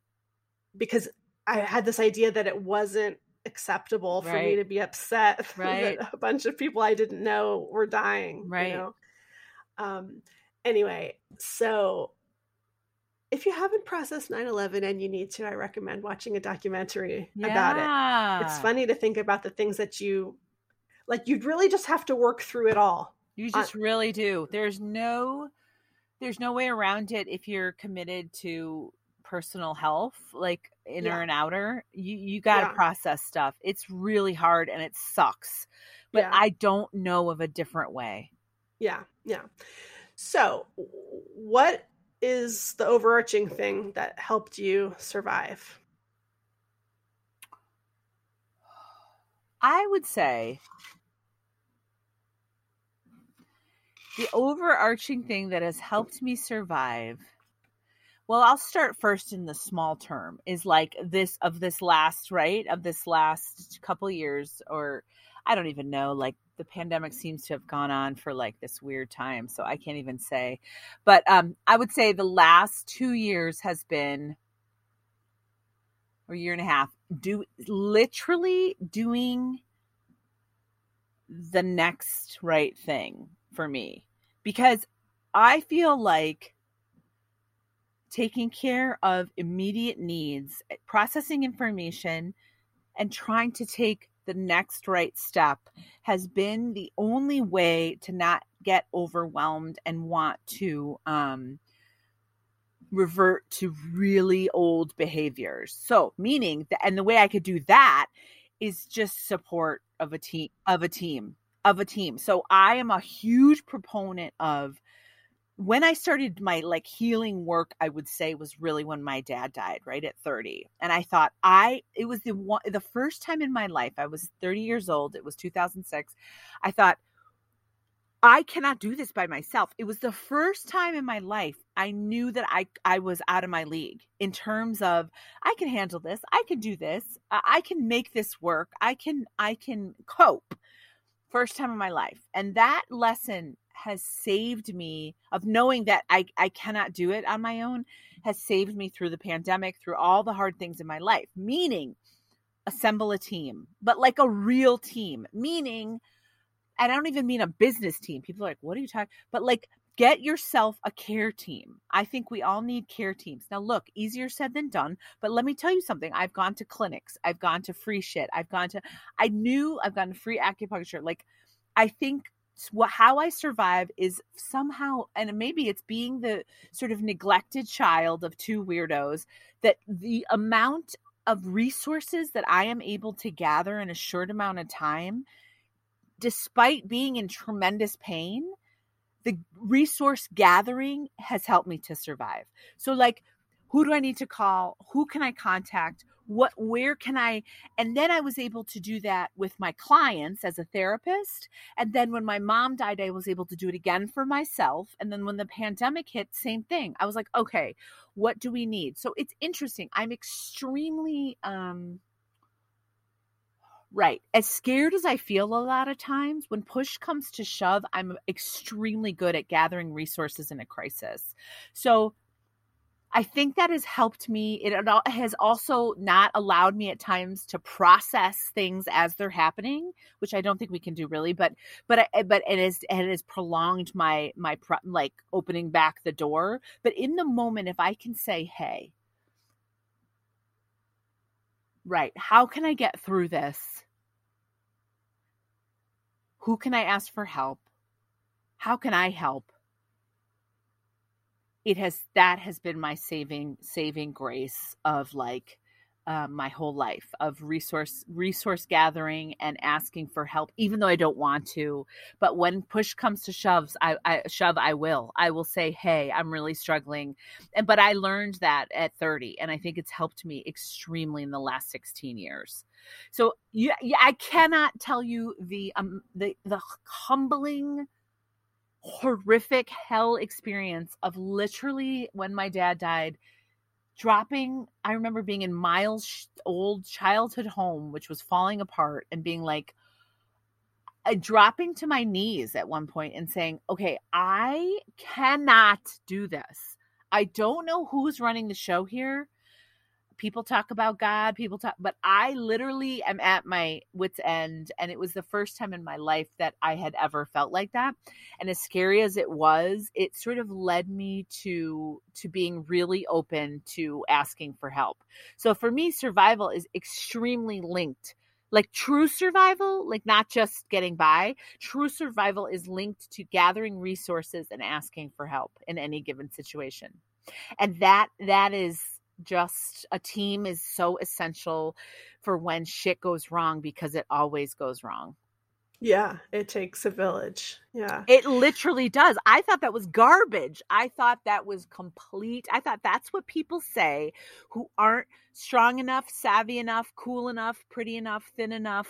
Because I had this idea that it wasn't acceptable for right. me to be upset right. that a bunch of people I didn't know were dying. Right. You know? Um, anyway, so if you haven't processed 9-11 and you need to i recommend watching a documentary yeah. about it it's funny to think about the things that you like you'd really just have to work through it all you just uh, really do there's no there's no way around it if you're committed to personal health like inner yeah. and outer you you got to yeah. process stuff it's really hard and it sucks but i don't know of a different way yeah yeah so what is the overarching thing that helped you survive? I would say the overarching thing that has helped me survive well i'll start first in the small term is like this of this last right of this last couple years or i don't even know like the pandemic seems to have gone on for like this weird time so i can't even say. But um i would say the last two years has been or year and a half do literally doing the next right thing for me because i feel like taking care of immediate needs processing information and trying to take the next right step has been the only way to not get overwhelmed and want to um, revert to really old behaviors. So, meaning that, and the way I could do that is just support of a team, of a team, of a team. So, I am a huge proponent of when I started my like healing work, I would say was really when my dad died, right at 30. And I thought I it was the one the first time in my life I was 30 years old. It was 2006. I thought I cannot do this by myself. It was the first time in my life I knew that I I was out of my league in terms of I can handle this. I can do this. I can make this work. I can I can cope. First time in my life. And that lesson has saved me of knowing that I, I cannot do it on my own has saved me through the pandemic, through all the hard things in my life, meaning assemble a team, but like a real team, meaning, and I don't even mean a business team. People are like, what are you talking? But like, get yourself a care team. I think we all need care teams. Now, look, easier said than done, but let me tell you something. I've gone to clinics, I've gone to free shit, I've gone to, I knew I've gotten free acupuncture. Like, I think how I survive is somehow, and maybe it's being the sort of neglected child of two weirdos, that the amount of resources that I am able to gather in a short amount of time, despite being in tremendous pain, the resource gathering has helped me to survive. So, like, who do I need to call? Who can I contact? What where can i and then i was able to do that with my clients as a therapist and then when my mom died i was able to do it again for myself and then when the pandemic hit same thing i was like okay what do we need so it's interesting i'm extremely um Right. As scared as I feel a lot of times, when push comes to shove, I'm extremely good at gathering resources in a crisis. So I think that has helped me. It has also not allowed me at times to process things as they're happening, which I don't think we can do really. But but eh, but it is it has prolonged my my like opening back the door. But in the moment, if I can say, "Hey, right, how can I get through this? Who can I ask for help? How can I help?" It has that has been my saving saving grace of like uh, my whole life of resource resource gathering and asking for help even though i don't want to but when push comes to shoves I, I shove i will. I will say hey i'm really struggling and but i learned that at 30 and i think it's helped me extremely in the last 16 years. So yeah, yeah i cannot tell you the um the the humbling horrific hell experience of literally when my dad died dropping i remember being in miles old childhood home which was falling apart and being like uh, dropping to my knees at one point and saying okay i cannot do this. I don't know who's running the show here people talk about God, people talk, but I literally am at my wits' end. And it was the first time in my life that I had ever felt like that. And as scary as it was, it sort of led me to to being really open to asking for help. So for me, survival is extremely linked. Like true survival, like not just getting by, true survival is linked to gathering resources and asking for help in any given situation. And that that is just a team is so essential for when shit goes wrong because it always goes wrong. Yeah, it takes a village. Yeah. It literally does. I thought that was garbage. I thought that was complete. I thought that's what people say who aren't strong enough, savvy enough, cool enough, pretty enough, thin enough,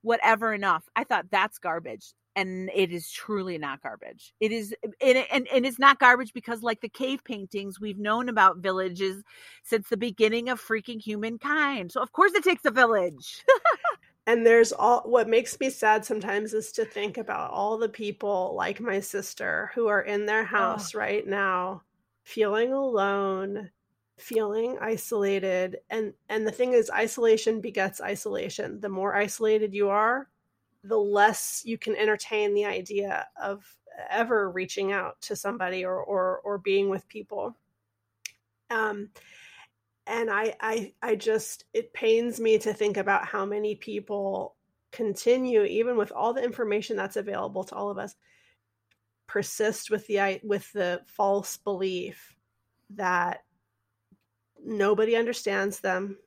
whatever enough. I thought that's garbage and it is truly not garbage. It is, and, and, and it's not garbage because, like the cave paintings, we've known about villages since the beginning of freaking humankind. So, of course, it takes a village. and there's all what makes me sad sometimes is to think about all the people like my sister who are in their house oh. right now, feeling alone, feeling isolated. And, and the thing is, isolation begets isolation. The more isolated you are, the less you can entertain the idea of ever reaching out to somebody or or, or being with people. Um and I, I i just it pains me to think about how many people continue even with all the information that's available to all of us persist with the with the false belief that nobody understands them,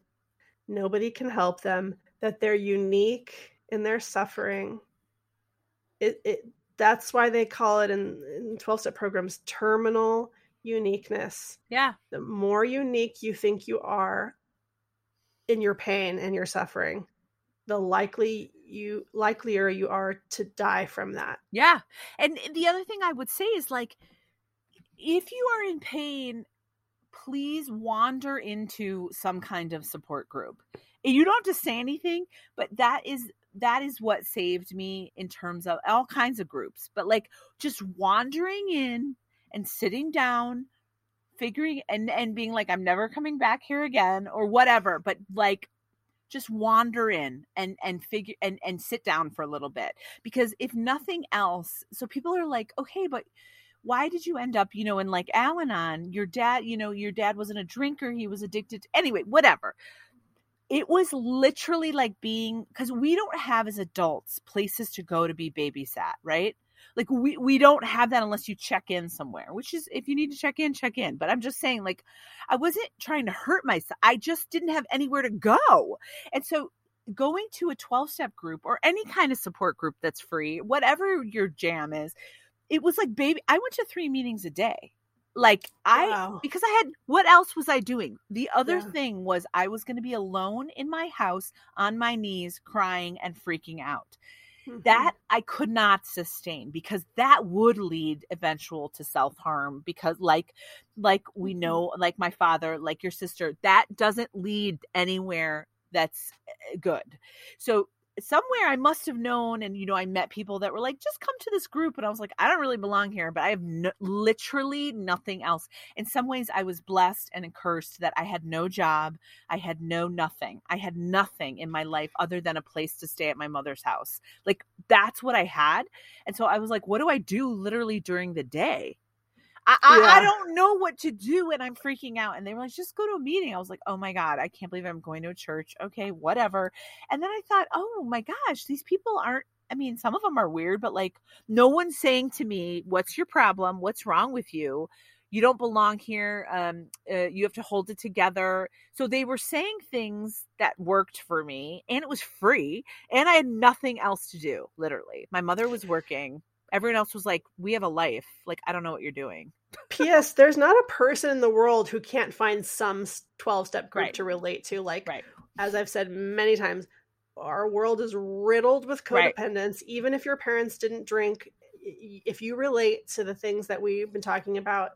nobody can help them, that they're unique in their suffering. It, it that's why they call it in, in 12 step programs terminal uniqueness. Yeah. The more unique you think you are in your pain and your suffering, the likely you likelier you are to die from that. Yeah. And the other thing I would say is like if you are in pain, please wander into some kind of support group. You don't have to say anything, but that is that is what saved me in terms of all kinds of groups. But like just wandering in and sitting down, figuring and and being like I'm never coming back here again or whatever, but like just wander in and and figure and and sit down for a little bit because if nothing else so people are like okay but why did you end up you know in like al-anon your dad you know your dad wasn't a drinker he was addicted to, anyway whatever it was literally like being because we don't have as adults places to go to be babysat right? Like we we don't have that unless you check in somewhere which is if you need to check in check in. But i'm just saying like i wasn't trying to hurt myself i just didn't have anywhere to go. And so going to a 12 step group or any kind of support group that's free whatever your jam is it was like baby i went to three meetings a day like i Wow. because i had what else was i doing the other Yeah. thing was i was going to be alone in my house on my knees crying and freaking out Mhm. that I could not sustain because that would lead eventual to self-harm because like like we Mhm. know like my father like your sister that doesn't lead anywhere that's eh, good. So somewhere I must have known and you know I met people that were like just come to this group and I was like I don't really belong here but I have no, literally nothing else. In some ways I was blessed and cursed that I had no job, I had no nothing. I had nothing in my life other than a place to stay at my mother's house. Like that's what I had. And so I was like, what do I do literally during the day? I, I, I don't know what to do and I'm freaking out. And they were like, just go to a meeting. I was like, oh my God, I can't believe I'm going to a church. Okay, whatever. And then I thought, oh my gosh, these people aren't, I mean, some of them are weird, but like no one's saying to me, what's your problem? What's wrong with you? You don't belong here. Um, uh, you have to hold it together. So they were saying things that worked for me and it was free and I had nothing else to do, literally. My mother was working. Everyone else was like, we have a life. Like, I don't know what you're doing. P.S. There's not a person in the world who can't find some 12 step group Right. to relate to. Like, Right. as I've said many times, our world is riddled with Right. codependence. Even if your parents didn't drink, if you relate to the things that we've been talking about,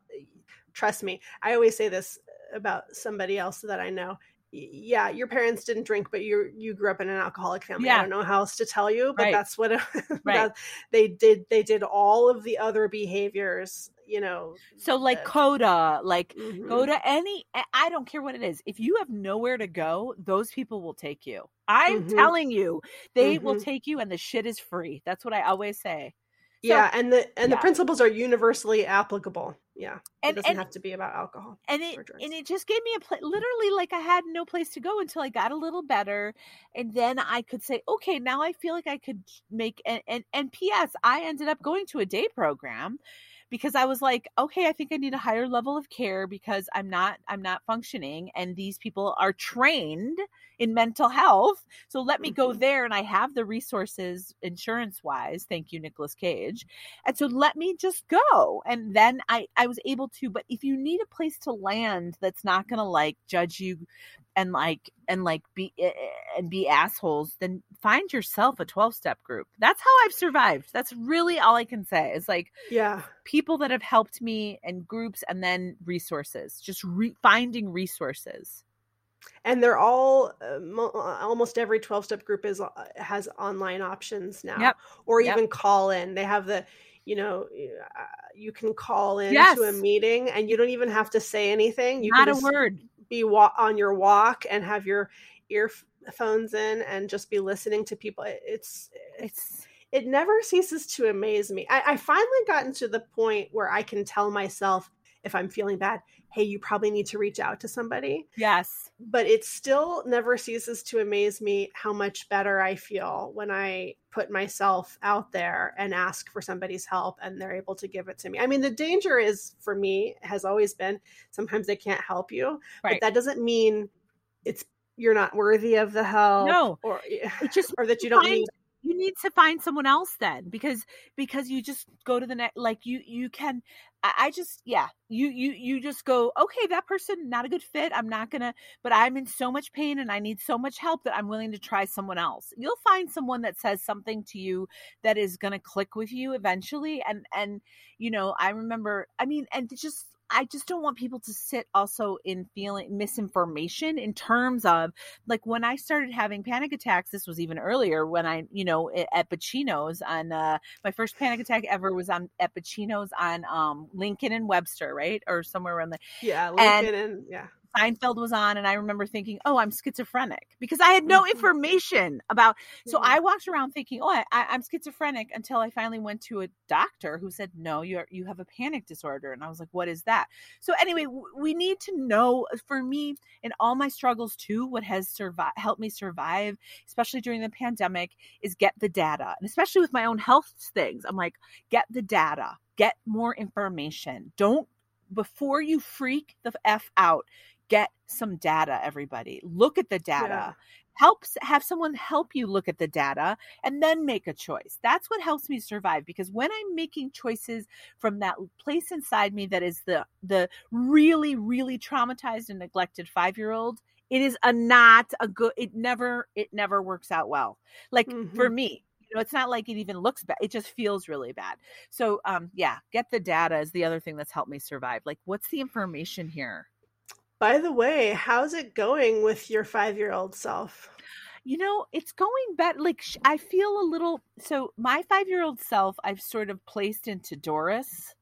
trust me. I always say this about somebody else that I know. Yeah, your parents didn't drink, but you you grew up in an alcoholic family. Yeah. I don't know how else to tell you, but Right. that's what Right. that- they did. They did all of the other behaviors. You know, So, like, uh, Coda, like, mhm. go to any I- don't care what it is if you have nowhere to go those people will take you i'm Mhm. telling you they will Mhm. take you and the shit is free that's what i always say So- yeah, and the and yeah. the principles are universally applicable. Yeah, it and doesn't and, have to be about alcohol. and it and it just gave me a place literally like i had no place to go until i got a little better and then i could say okay now i feel like i could make and and, and ps i ended up going to a day program because i was like okay i think i need a higher level of care because i'm not i'm not functioning and these people are trained in mental health. So let me go Mhm. there and i have the resources insurance wise. Thank you Nicolas Cage. And so let me just go. And then i i was able to but if you need a place to land that's not gonna like judge you and like and like be eh, and be assholes then find yourself a 12 step group that's how i've survived that's really all i can say it's like Yeah, people that have helped me and groups and then resources just re- finding resources and they're all uh, mo- almost every twelve step group is uh, has online options now, Yep. or Yep. even call in. They have the you know uh, you can call in Yes. to a meeting, and you don't even have to say anything. You not can a word be wa- on your walk and have your earphones in and just be listening to people. It- It's it's it never ceases to amaze me. I, I finally gotten to the point where I can tell myself if I'm feeling bad, hey, you probably need to reach out to somebody. Yes. But it still never ceases to amaze me how much better I feel when I put myself out there and ask for somebody's help and they're able to give it to me. I mean, the danger is for me has always been sometimes they can't help you, right. but that doesn't mean it's you're not worthy of the help. No, or it just or that you don't need you need to find someone else then because because you just go to the next like you you can I, just yeah you you you just go okay that person not a good fit i'm not gonna but i'm in so much pain and i need so much help that i'm willing to try someone else. You'll find someone that says something to you that is gonna click with you eventually and and you know i remember i mean and just I just don't want people to sit also in feeling misinformation in terms of like when I started having panic attacks. This was even earlier when I, you know, at Pacino's on uh, my first panic attack ever was on at Pacino's on um, Lincoln and Webster, right, or somewhere around the yeah, Lincoln and, and yeah. Seinfeld was on, and I remember thinking, "Oh, I'm schizophrenic," because I had no mm-hmm. information about. So I walked around thinking, "Oh, I, am schizophrenic," until I finally went to a doctor who said, "No, you you have a panic disorder," and I was like, "What is that?" So anyway, we need to know. For me, in all my struggles too, what has survived helped me survive, especially during the pandemic, is get the data, and especially with my own health things. I'm like, get the data, get more information. Don't before you freak the f out get some data everybody. Look at the data. Yeah. helps have someone help you look at the data and then make a choice. That's what helps me survive because when i'm making choices from that place inside me that is the the really really traumatized and neglected 5 year old it is a not a good it never it never works out well. Like mm-hmm. for me you know it's not like it even looks bad it just feels really bad. So um yeah get the data is the other thing that's helped me survive. Like what's the information here by the way, how's it going with your five year old self? You know, it's going better. Like, I feel a little. So, my five year old self, I've sort of placed into Doris.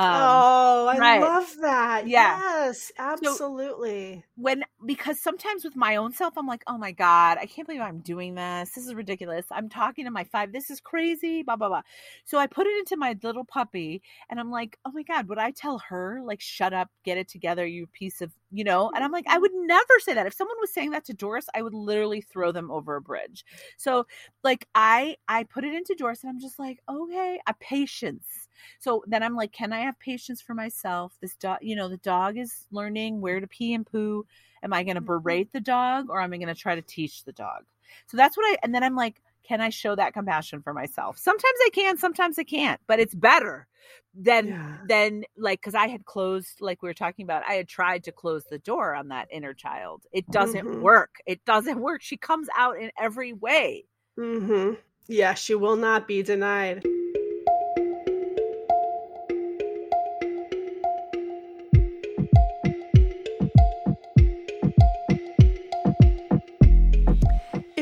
Um, oh, I right. love that. Yeah. Yes, absolutely. So when because sometimes with my own self, I'm like, oh my god, I can't believe I'm doing this. This is ridiculous. I'm talking to my five. This is crazy. Blah blah blah. So I put it into my little puppy, and I'm like, oh my god, would I tell her like, shut up, get it together, you piece of, you know? And I'm like, I would never say that. If someone was saying that to Doris, I would literally throw them over a bridge. So like, I I put it into Doris, and I'm just like, okay, a patience so then I'm like, can I have patience for myself? This dog, you know, the dog is learning where to pee and poo. Am I going to mm-hmm. berate the dog or am I going to try to teach the dog? So that's what I, and then I'm like, can I show that compassion for myself? Sometimes I can, sometimes I can't, but it's better than yeah. than like because I had closed, like we were talking about, I had tried to close the door on that inner child. It doesn't mm-hmm. work. It doesn't work. She comes out in every way. Mm-hmm. Yeah, she will not be denied.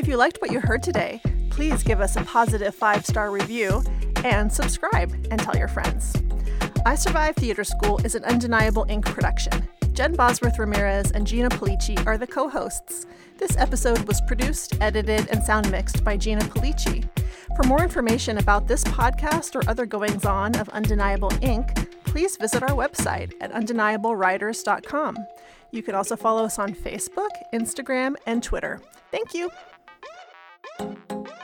You liked what you heard today, please give us a positive five star review and subscribe and tell your friends. I Survive Theater School is an Undeniable Inc. production. Jen Bosworth Ramirez and Gina Pulice are the co hosts. This episode was produced, edited, and sound mixed by Gina Pulice. For more information about this podcast or other goings on of Undeniable Inc., please visit our website at undeniablewriters.com. You can also follow us on Facebook, Instagram, and Twitter. Thank you. Thank you. Thank you.